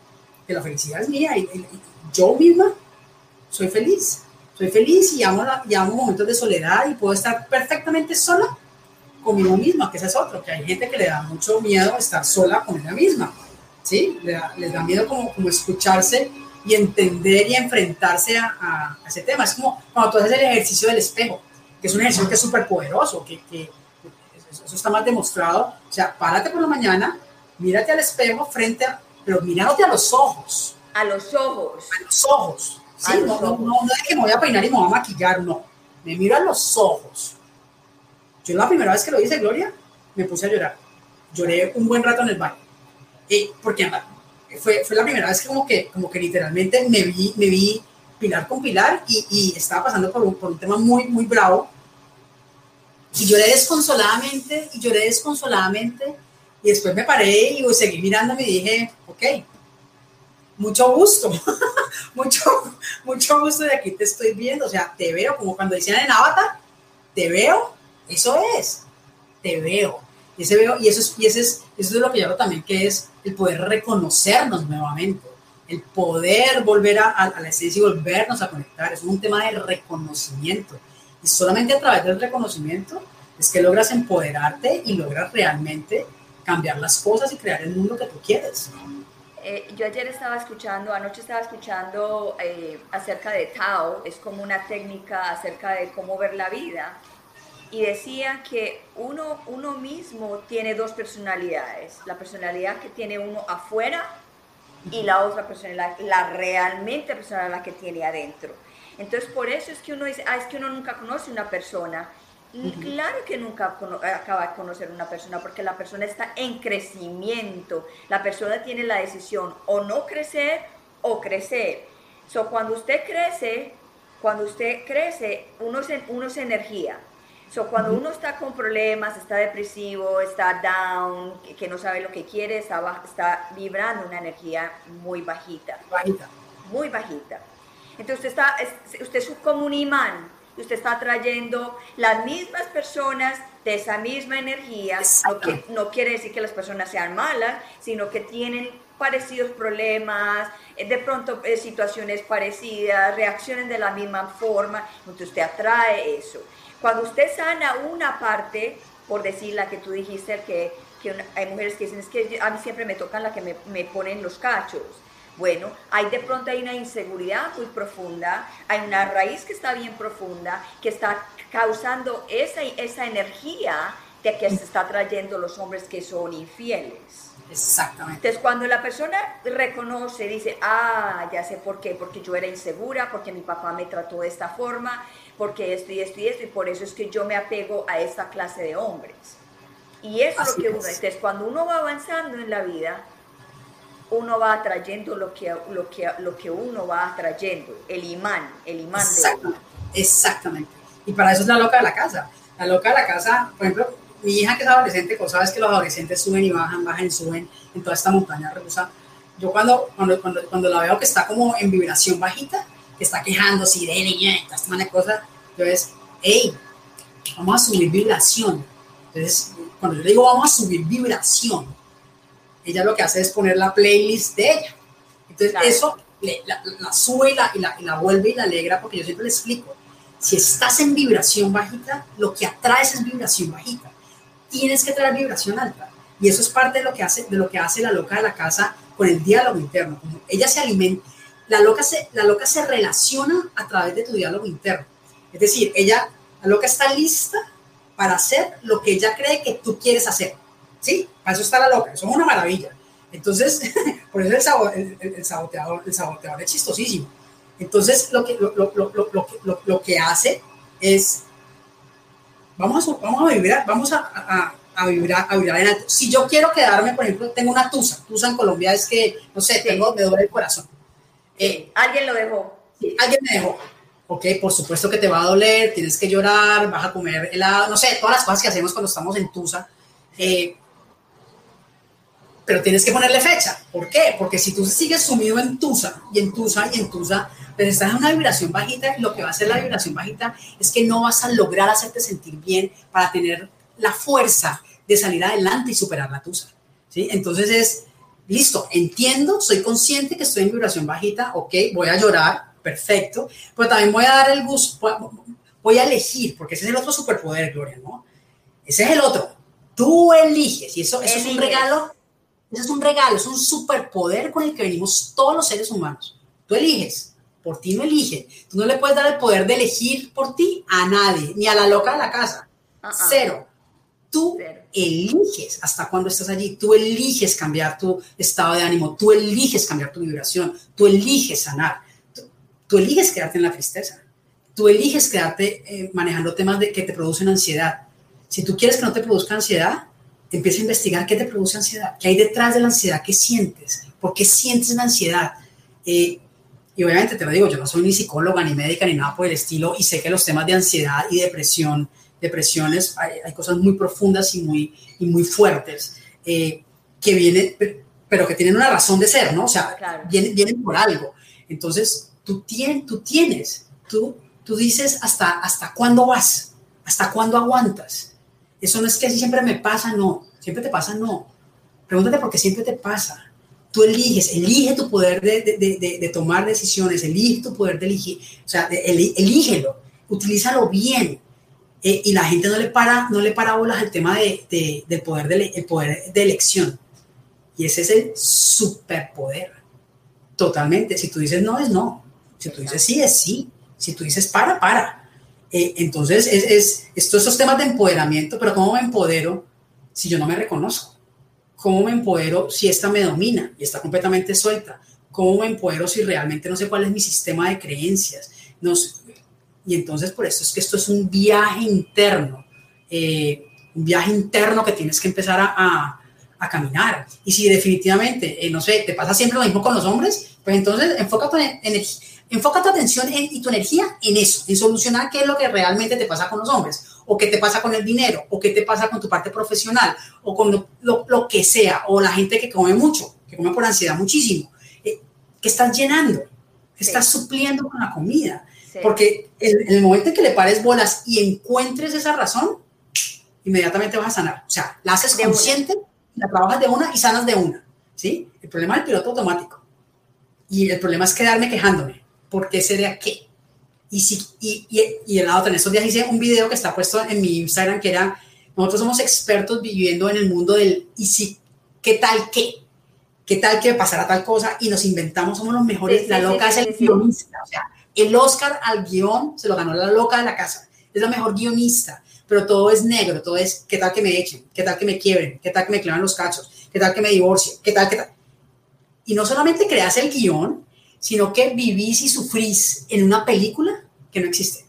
que la felicidad es mía y, y yo misma soy feliz, soy feliz y amo, y amo momentos de soledad y puedo estar perfectamente sola conmigo misma, que ese es otro, que hay gente que le da mucho miedo estar sola con ella misma. ¿sí? Les da, miedo como, como escucharse y entender y enfrentarse a, ese tema. Es como cuando tú haces el ejercicio del espejo, que es un ejercicio que es súper poderoso, que, que, eso está más demostrado. O sea, párate por la mañana, mírate al espejo frente a, pero mírate a los ojos. A los ojos. A los ojos. Sí, no, no, no, es que me voy a peinar y me voy a maquillar, no. Me miro a los ojos. Yo la primera vez que lo hice, Gloria, me puse a llorar. Lloré un buen rato en el baño. Y, porque fue, fue la primera vez que como que, como que literalmente me vi, me vi pilar con pilar y, y estaba pasando por un, por un tema muy, muy bravo. Y lloré desconsoladamente, y lloré desconsoladamente, y después me paré y seguí mirándome y dije, ok, mucho gusto, mucho, mucho gusto de aquí te estoy viendo, o sea, te veo, como cuando decían en Avatar, te veo, eso es, te veo. Y, ese veo, y, eso, es, y ese es, eso es lo que yo hablo también, que es el poder reconocernos nuevamente, el poder volver a, la esencia y volvernos a conectar. Es un tema de reconocimiento. Y solamente a través del reconocimiento es que logras empoderarte y logras realmente cambiar las cosas y crear el mundo que tú quieres. Eh, yo ayer estaba escuchando, anoche estaba escuchando eh, acerca de Tao, es como una técnica acerca de cómo ver la vida y decía que uno, uno mismo tiene dos personalidades, la personalidad que tiene uno afuera y la otra personalidad, la realmente personalidad que tiene adentro. Entonces por eso es que uno dice, ah, es que uno nunca conoce una persona. Claro que nunca acaba de conocer una persona porque la persona está en crecimiento. La persona tiene la decisión o no crecer o crecer. So, cuando usted crece, cuando usted crece, uno es, uno es energía. So, cuando uno está con problemas, está depresivo, está down, que, no sabe lo que quiere, está, está vibrando una energía muy bajita. Bajita. Muy bajita. Entonces usted, está, usted es como un imán. Usted está trayendo las mismas personas de esa misma energía. No, que, no quiere decir que las personas sean malas, sino que tienen parecidos problemas, eh, de pronto eh, situaciones parecidas, reacciones de la misma forma. Entonces usted atrae eso. Cuando usted sana una parte, por decir la que tú dijiste, que, que hay mujeres que dicen, es que a mí siempre me tocan la que me, me ponen los cachos. Bueno, hay de pronto hay una inseguridad muy profunda, hay una raíz que está bien profunda, que está causando esa, esa energía de que se está trayendo los hombres que son infieles. Exactamente. Entonces, cuando la persona reconoce, dice, ah, ya sé por qué, porque yo era insegura, porque mi papá me trató de esta forma, porque esto y esto y esto, y por eso es que yo me apego a esta clase de hombres. Y eso es lo que uno, entonces cuando uno va avanzando en la vida, uno va atrayendo lo que, lo que, lo que uno va atrayendo, el imán, el imán Exactamente. de Exactamente. Y para eso es la loca de la casa. La loca de la casa, por ejemplo, mi hija que es adolescente, como sabes que los adolescentes suben y bajan, bajan y suben en toda esta montaña rusa. Yo cuando, cuando, cuando, cuando la veo que está como en vibración bajita, que está quejando, si de niña, esta de cosas, entonces, hey, vamos a subir vibración. Entonces, cuando yo le digo vamos a subir vibración, ella lo que hace es poner la playlist de ella. Entonces, eso la, sube y la, y, la, vuelve y la alegra, porque yo siempre le explico, si estás en vibración bajita, lo que atraes es vibración bajita. Tienes que traer vibración alta. Y eso es parte de lo que hace, de lo que hace la loca de la casa con el diálogo interno. Como ella se alimenta, la loca se, la loca se relaciona a través de tu diálogo interno. Es decir, ella, la loca está lista para hacer lo que ella cree que tú quieres hacer. ¿Sí? Para eso está la loca, eso es una maravilla. Entonces, por eso el, el, saboteador, el saboteador es chistosísimo. Entonces, lo que, lo, lo, lo, lo que hace es, vamos a, vamos a vibrar, vamos a, a, a, vibrar, a vibrar en alto. Si yo quiero quedarme, por ejemplo, tengo una tusa, tusa en Colombia es que, no sé, tengo, me duele el corazón. Eh, alguien lo dejó. Sí, alguien me dejó. Ok, por supuesto que te va a doler, tienes que llorar, vas a comer helado, no sé, todas las cosas que hacemos cuando estamos en Tusa. Eh, pero tienes que ponerle fecha. ¿Por qué? Porque si tú sigues sumido en Tusa y en Tusa y en Tusa, pero estás en una vibración bajita, lo que va a hacer la vibración bajita es que no vas a lograr hacerte sentir bien para tener la fuerza de salir adelante y superar la Tusa. ¿sí? Entonces es, listo, entiendo, soy consciente que estoy en vibración bajita, ok, voy a llorar, perfecto, pero también voy a dar el gusto, voy a elegir, porque ese es el otro superpoder, Gloria, ¿no? Ese es el otro. Tú eliges, y eso, eso es un regalo Ese es un regalo, es un superpoder con el que venimos todos los seres humanos. Tú eliges, por ti no elige. Tú no le puedes dar el poder de elegir por ti a nadie, ni a la loca de la casa. Uh-uh. Cero. Tú eliges hasta cuando estás allí. Tú eliges cambiar tu estado de ánimo. Tú eliges cambiar tu vibración. Tú eliges sanar. Tú, eliges quedarte en la tristeza. Tú eliges quedarte eh, manejando temas de, que te producen ansiedad. Si tú quieres que no te produzca ansiedad, empieza a investigar qué te produce ansiedad, qué hay detrás de la ansiedad, qué sientes, por qué sientes la ansiedad. Eh, y obviamente te lo digo, yo no soy ni psicóloga, ni médica, ni nada por el estilo, y sé que los temas de ansiedad y depresión, depresiones, hay, cosas muy profundas y muy, y muy fuertes eh, que vienen, pero que tienen una razón de ser, ¿no? O sea, vienen, vienen, por algo. Entonces, tú, tienes, tú tienes, tú, tú dices hasta, hasta cuándo vas, hasta cuándo aguantas. Eso no es que siempre me pasa, no. Siempre te pasa, no. Pregúntate por qué siempre te pasa. Tú eliges, elige tu poder de, de, de, tomar decisiones, elige tu poder de elegir, o sea, elígelo, utilízalo bien. Eh, y la gente no le para, no le para bolas al tema de, del poder de, el poder de elección. Y ese es el superpoder. Totalmente. Si tú dices no, es no. Si tú dices sí, es sí. Si tú dices para, para. Eh, entonces, es, es, estos, estos temas de empoderamiento, pero ¿cómo me empodero si yo no me reconozco? ¿Cómo me empodero si esta me domina y está completamente suelta? ¿Cómo me empodero si realmente no sé cuál es mi sistema de creencias? No y entonces, por eso es que esto es un viaje interno, eh, un viaje interno que tienes que empezar a, a, caminar. Y si definitivamente, eh, no sé, te pasa siempre lo mismo con los hombres, pues entonces enfoca tu energía Enfoca tu atención y tu energía en eso, en solucionar qué es lo que realmente te pasa con los hombres, o qué te pasa con el dinero, o qué te pasa con tu parte profesional, o con lo, que sea, o la gente que come mucho, que come por ansiedad muchísimo. Eh, ¿Qué estás llenando? ¿Qué estás supliendo con la comida? Porque en, el momento en que le pares bolas y encuentres esa razón, inmediatamente vas a sanar. O sea, la haces consciente, la trabajas de una y sanas de una. ¿sí? El problema es el piloto automático. Y el problema es quedarme quejándome. ¿Por qué sería qué? Y, si, y, y, y el lado, en estos días hice un video que está puesto en mi Instagram que era, nosotros somos expertos viviendo en el mundo del y si, ¿qué tal qué? ¿Qué tal que pasara tal cosa? Y nos inventamos, somos los mejores. la loca es el guionista. O sea, el Oscar al guion se lo ganó la loca de la casa. Es la mejor guionista, pero todo es negro, todo es ¿qué tal que me echen? ¿Qué tal que me quiebren? ¿Qué tal que me clavan los cachos? ¿Qué tal que me divorcie? ¿Qué tal, qué tal? Y no solamente creas el guion, sino que vivís y sufrís en una película que no existe,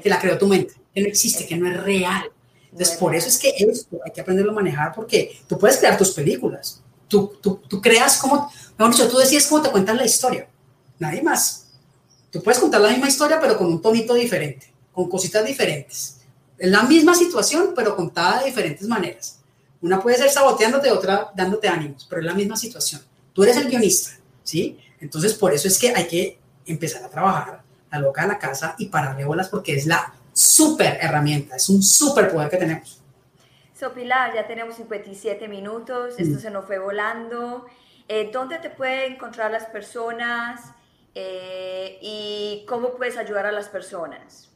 que la creó tu mente, que no existe, que no es real. Entonces, por eso es que esto hay que aprenderlo a manejar, porque tú puedes crear tus películas, tú, tú, tú creas como, mejor dicho, tú decides cómo te cuentas la historia, nadie más. Tú puedes contar la misma historia, pero con un tonito diferente, con cositas diferentes. Es la misma situación, pero contada de diferentes maneras. Una puede ser saboteándote, otra dándote ánimos, pero es la misma situación. Tú eres el guionista, ¿sí? Entonces, por eso es que hay que empezar a trabajar la loca de la casa y pararle bolas porque es la súper herramienta, es un súper poder que tenemos. So, Pilar, ya tenemos 57 minutos, esto mm. se nos fue volando. Eh, ¿Dónde te pueden encontrar las personas eh, y cómo puedes ayudar a las personas?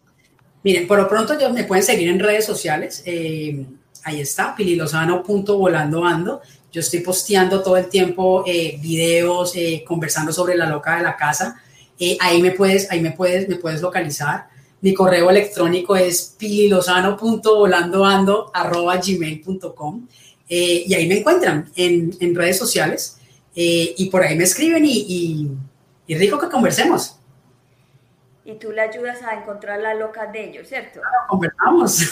Miren, por lo pronto ya me pueden seguir en redes sociales. Eh, ahí está, pililosano.volandoando. Yo estoy posteando todo el tiempo eh, videos, eh, conversando sobre la loca de la casa. Eh, ahí me puedes, ahí me puedes, me puedes localizar. Mi correo electrónico es pililosano.volandoando.gmail.com y ahí me encuentran en, en redes sociales y por ahí me escriben y, y, rico que conversemos. Y tú le ayudas a encontrar la loca de ellos, ¿cierto? Claro, conversamos.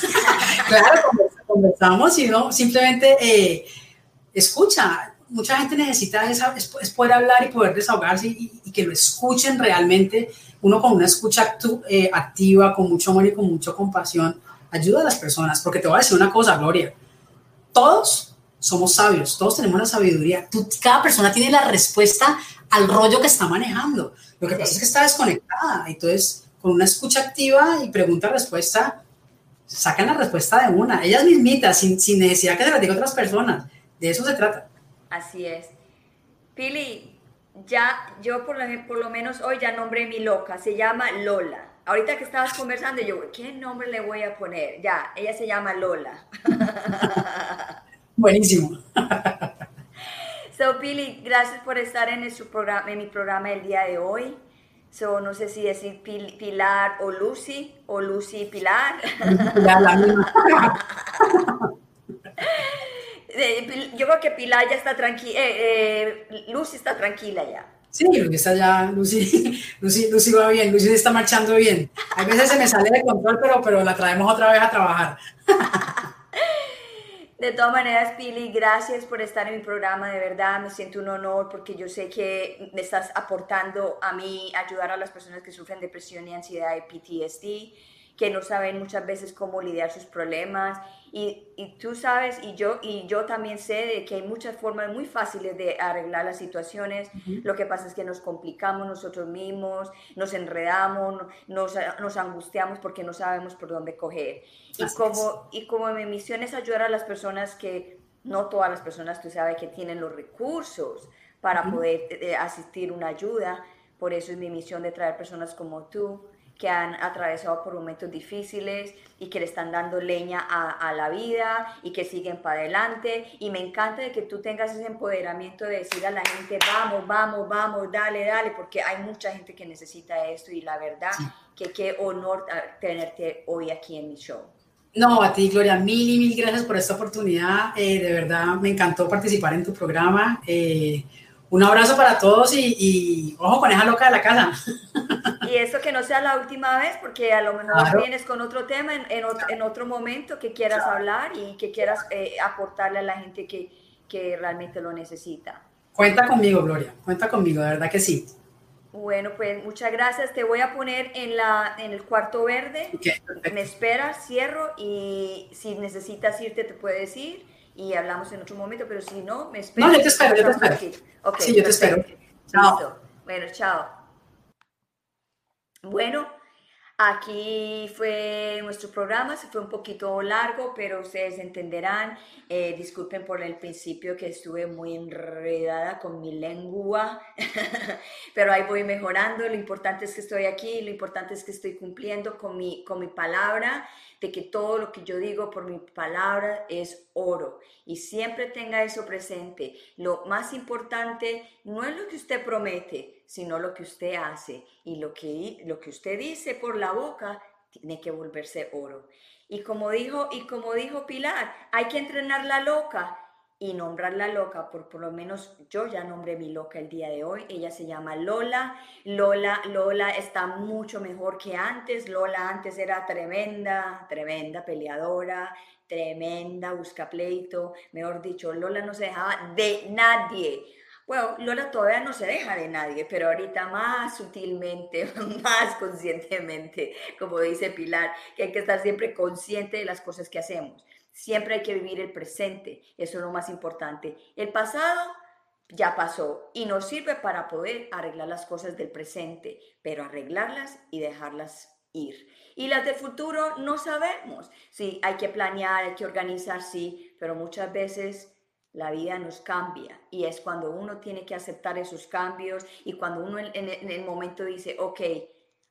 claro, conversamos y no, simplemente escucha, mucha gente necesita esa, es, poder hablar y poder desahogarse y, que lo escuchen realmente. Uno con una escucha eh, activa, con mucho amor y con mucha compasión, ayuda a las personas. Porque te voy a decir una cosa, Gloria. Todos somos sabios, todos tenemos la sabiduría. cada persona tiene la respuesta al rollo que está manejando. Lo que pasa es que está desconectada. Entonces, con una escucha activa y pregunta-respuesta, sacan la respuesta de una. Ellas mismitas, sin, sin necesidad que se las diga otras personas de eso se trata. Así es. Pili, ya yo por lo, por lo menos hoy ya nombré mi loca, se llama Lola. Ahorita que estabas conversando, yo, ¿qué nombre le voy a poner? Ya, ella se llama Lola. Buenísimo. So, Pili, gracias por estar en, su programa, en mi programa el día de hoy. So, no sé si decir Pilar o Lucy, o Lucy Pilar. Pilar, la misma. Eh, yo creo que Pilar ya está tranquila, eh, eh, Lucy está tranquila ya. Sí, Lucy está ya, Lucy, Lucy, Lucy va bien, Lucy está marchando bien. A veces se me sale de control, pero, pero la traemos otra vez a trabajar. De todas maneras, Pili, gracias por estar en mi programa, de verdad me siento un honor porque yo sé que me estás aportando a mí ayudar a las personas que sufren depresión y ansiedad y PTSD que no saben muchas veces cómo lidiar sus problemas. Y, y, tú sabes, y yo, y yo también sé de que hay muchas formas muy fáciles de arreglar las situaciones. Lo que pasa es que nos complicamos nosotros mismos, nos enredamos, nos, nos angustiamos porque no sabemos por dónde coger. Y como, y como mi misión es ayudar a las personas que, no todas las personas, tú sabes, que tienen los recursos para poder eh, asistir una ayuda. Por eso es mi misión de traer personas como tú que han atravesado por momentos difíciles y que le están dando leña a, la vida y que siguen para adelante. Y me encanta de que tú tengas ese empoderamiento de decir a la gente, vamos, vamos, vamos, dale, dale, porque hay mucha gente que necesita esto y la verdad que qué honor tenerte hoy aquí en mi show. No, a ti, Gloria, mil y mil gracias por esta oportunidad. Eh, de verdad, me encantó participar en tu programa. Eh, un abrazo para todos y, y, ojo con esa loca de la casa. Y eso que no sea la última vez, porque a lo mejor vienes con otro tema en, en, otro, en otro, momento que quieras hablar y que quieras eh, aportarle a la gente que, que, realmente lo necesita. Cuenta conmigo, Gloria, cuenta conmigo, de verdad que sí. Bueno, pues muchas gracias. Te voy a poner en, la, en el cuarto verde. Me esperas, cierro y si necesitas irte te puedes ir y hablamos en otro momento, pero si no, me esperas. No, yo te espero, yo te espero. sí, yo te espero. Chao. Bueno, chao. Bueno, aquí fue nuestro programa, se fue un poquito largo, pero ustedes entenderán. Eh, disculpen por el principio que estuve muy enredada con mi lengua, pero ahí voy mejorando. Lo importante es que estoy aquí, lo importante es que estoy cumpliendo con mi, con mi palabra de que todo lo que yo digo por mi palabra es oro. Y siempre tenga eso presente. Lo más importante no es lo que usted promete, sino lo que usted hace. Y lo que, lo que usted dice por la boca tiene que volverse oro. Y como dijo, y como dijo Pilar, hay que entrenar la loca y nombrarla loca, por por lo menos yo ya nombré mi loca el día de hoy, ella se llama Lola, Lola, Lola está mucho mejor que antes, Lola antes era tremenda, tremenda peleadora, tremenda busca pleito, mejor dicho, Lola no se dejaba de nadie. Bueno, Lola todavía no se deja de nadie, pero ahorita más sutilmente, más conscientemente, como dice Pilar, que hay que estar siempre consciente de las cosas que hacemos. Siempre hay que vivir el presente, eso es lo más importante. El pasado ya pasó y nos sirve para poder arreglar las cosas del presente, pero arreglarlas y dejarlas ir. Y las del futuro no sabemos. Sí, hay que planear, hay que organizar, sí, pero muchas veces la vida nos cambia y es cuando uno tiene que aceptar esos cambios y cuando uno en, el momento dice, ok,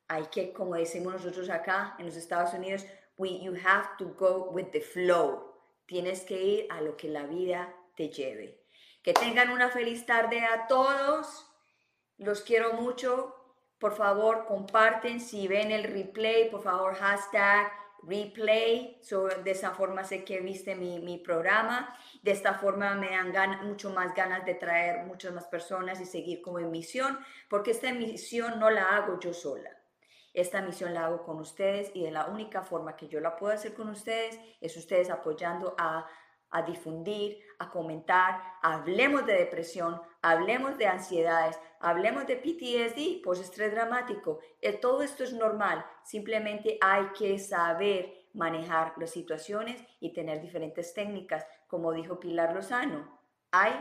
hay que, como decimos nosotros acá en los Estados Unidos, you have to go with the flow. Tienes que ir a lo que la vida te lleve. Que tengan una feliz tarde a todos. Los quiero mucho. Por favor, comparten. Si ven el replay, por favor, hashtag replay. de esa forma sé que viste mi, mi programa. De esta forma me dan mucho más ganas de traer muchas más personas y seguir como en misión, porque esta emisión no la hago yo sola. Esta misión la hago con ustedes y de la única forma que yo la puedo hacer con ustedes es ustedes apoyando a, a difundir, a comentar, hablemos de depresión, hablemos de ansiedades, hablemos de PTSD, post-estrés dramático. Eh, todo esto es normal, simplemente hay que saber manejar las situaciones y tener diferentes técnicas. Como dijo Pilar Lozano, hay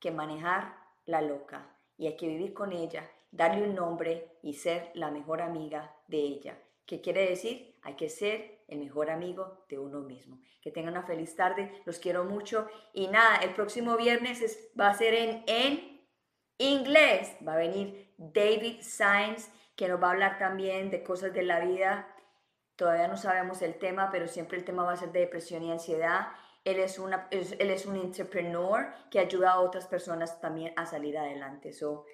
que manejar la loca y hay que vivir con ella darle un nombre y ser la mejor amiga de ella. ¿Qué quiere decir? Hay que ser el mejor amigo de uno mismo. Que tengan una feliz tarde, los quiero mucho. Y nada, el próximo viernes va a ser en, en inglés. Va a venir David Sainz, que nos va a hablar también de cosas de la vida. Todavía no sabemos el tema, pero siempre el tema va a ser de depresión y ansiedad. él es, una, él es un entrepreneur que ayuda a otras personas también a salir adelante. So,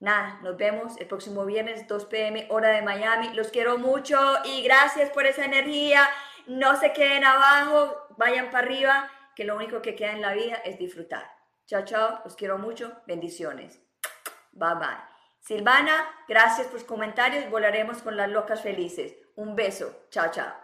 nada, nos vemos el próximo viernes, 2 pm, hora de Miami. Los quiero mucho y gracias por esa energía. No se queden abajo, vayan para arriba, que lo único que queda en la vida es disfrutar. Chao, chao, los quiero mucho. Bendiciones. Bye, bye. Silvana, gracias por sus comentarios. Volaremos con las locas felices. Un beso. Chao, chao.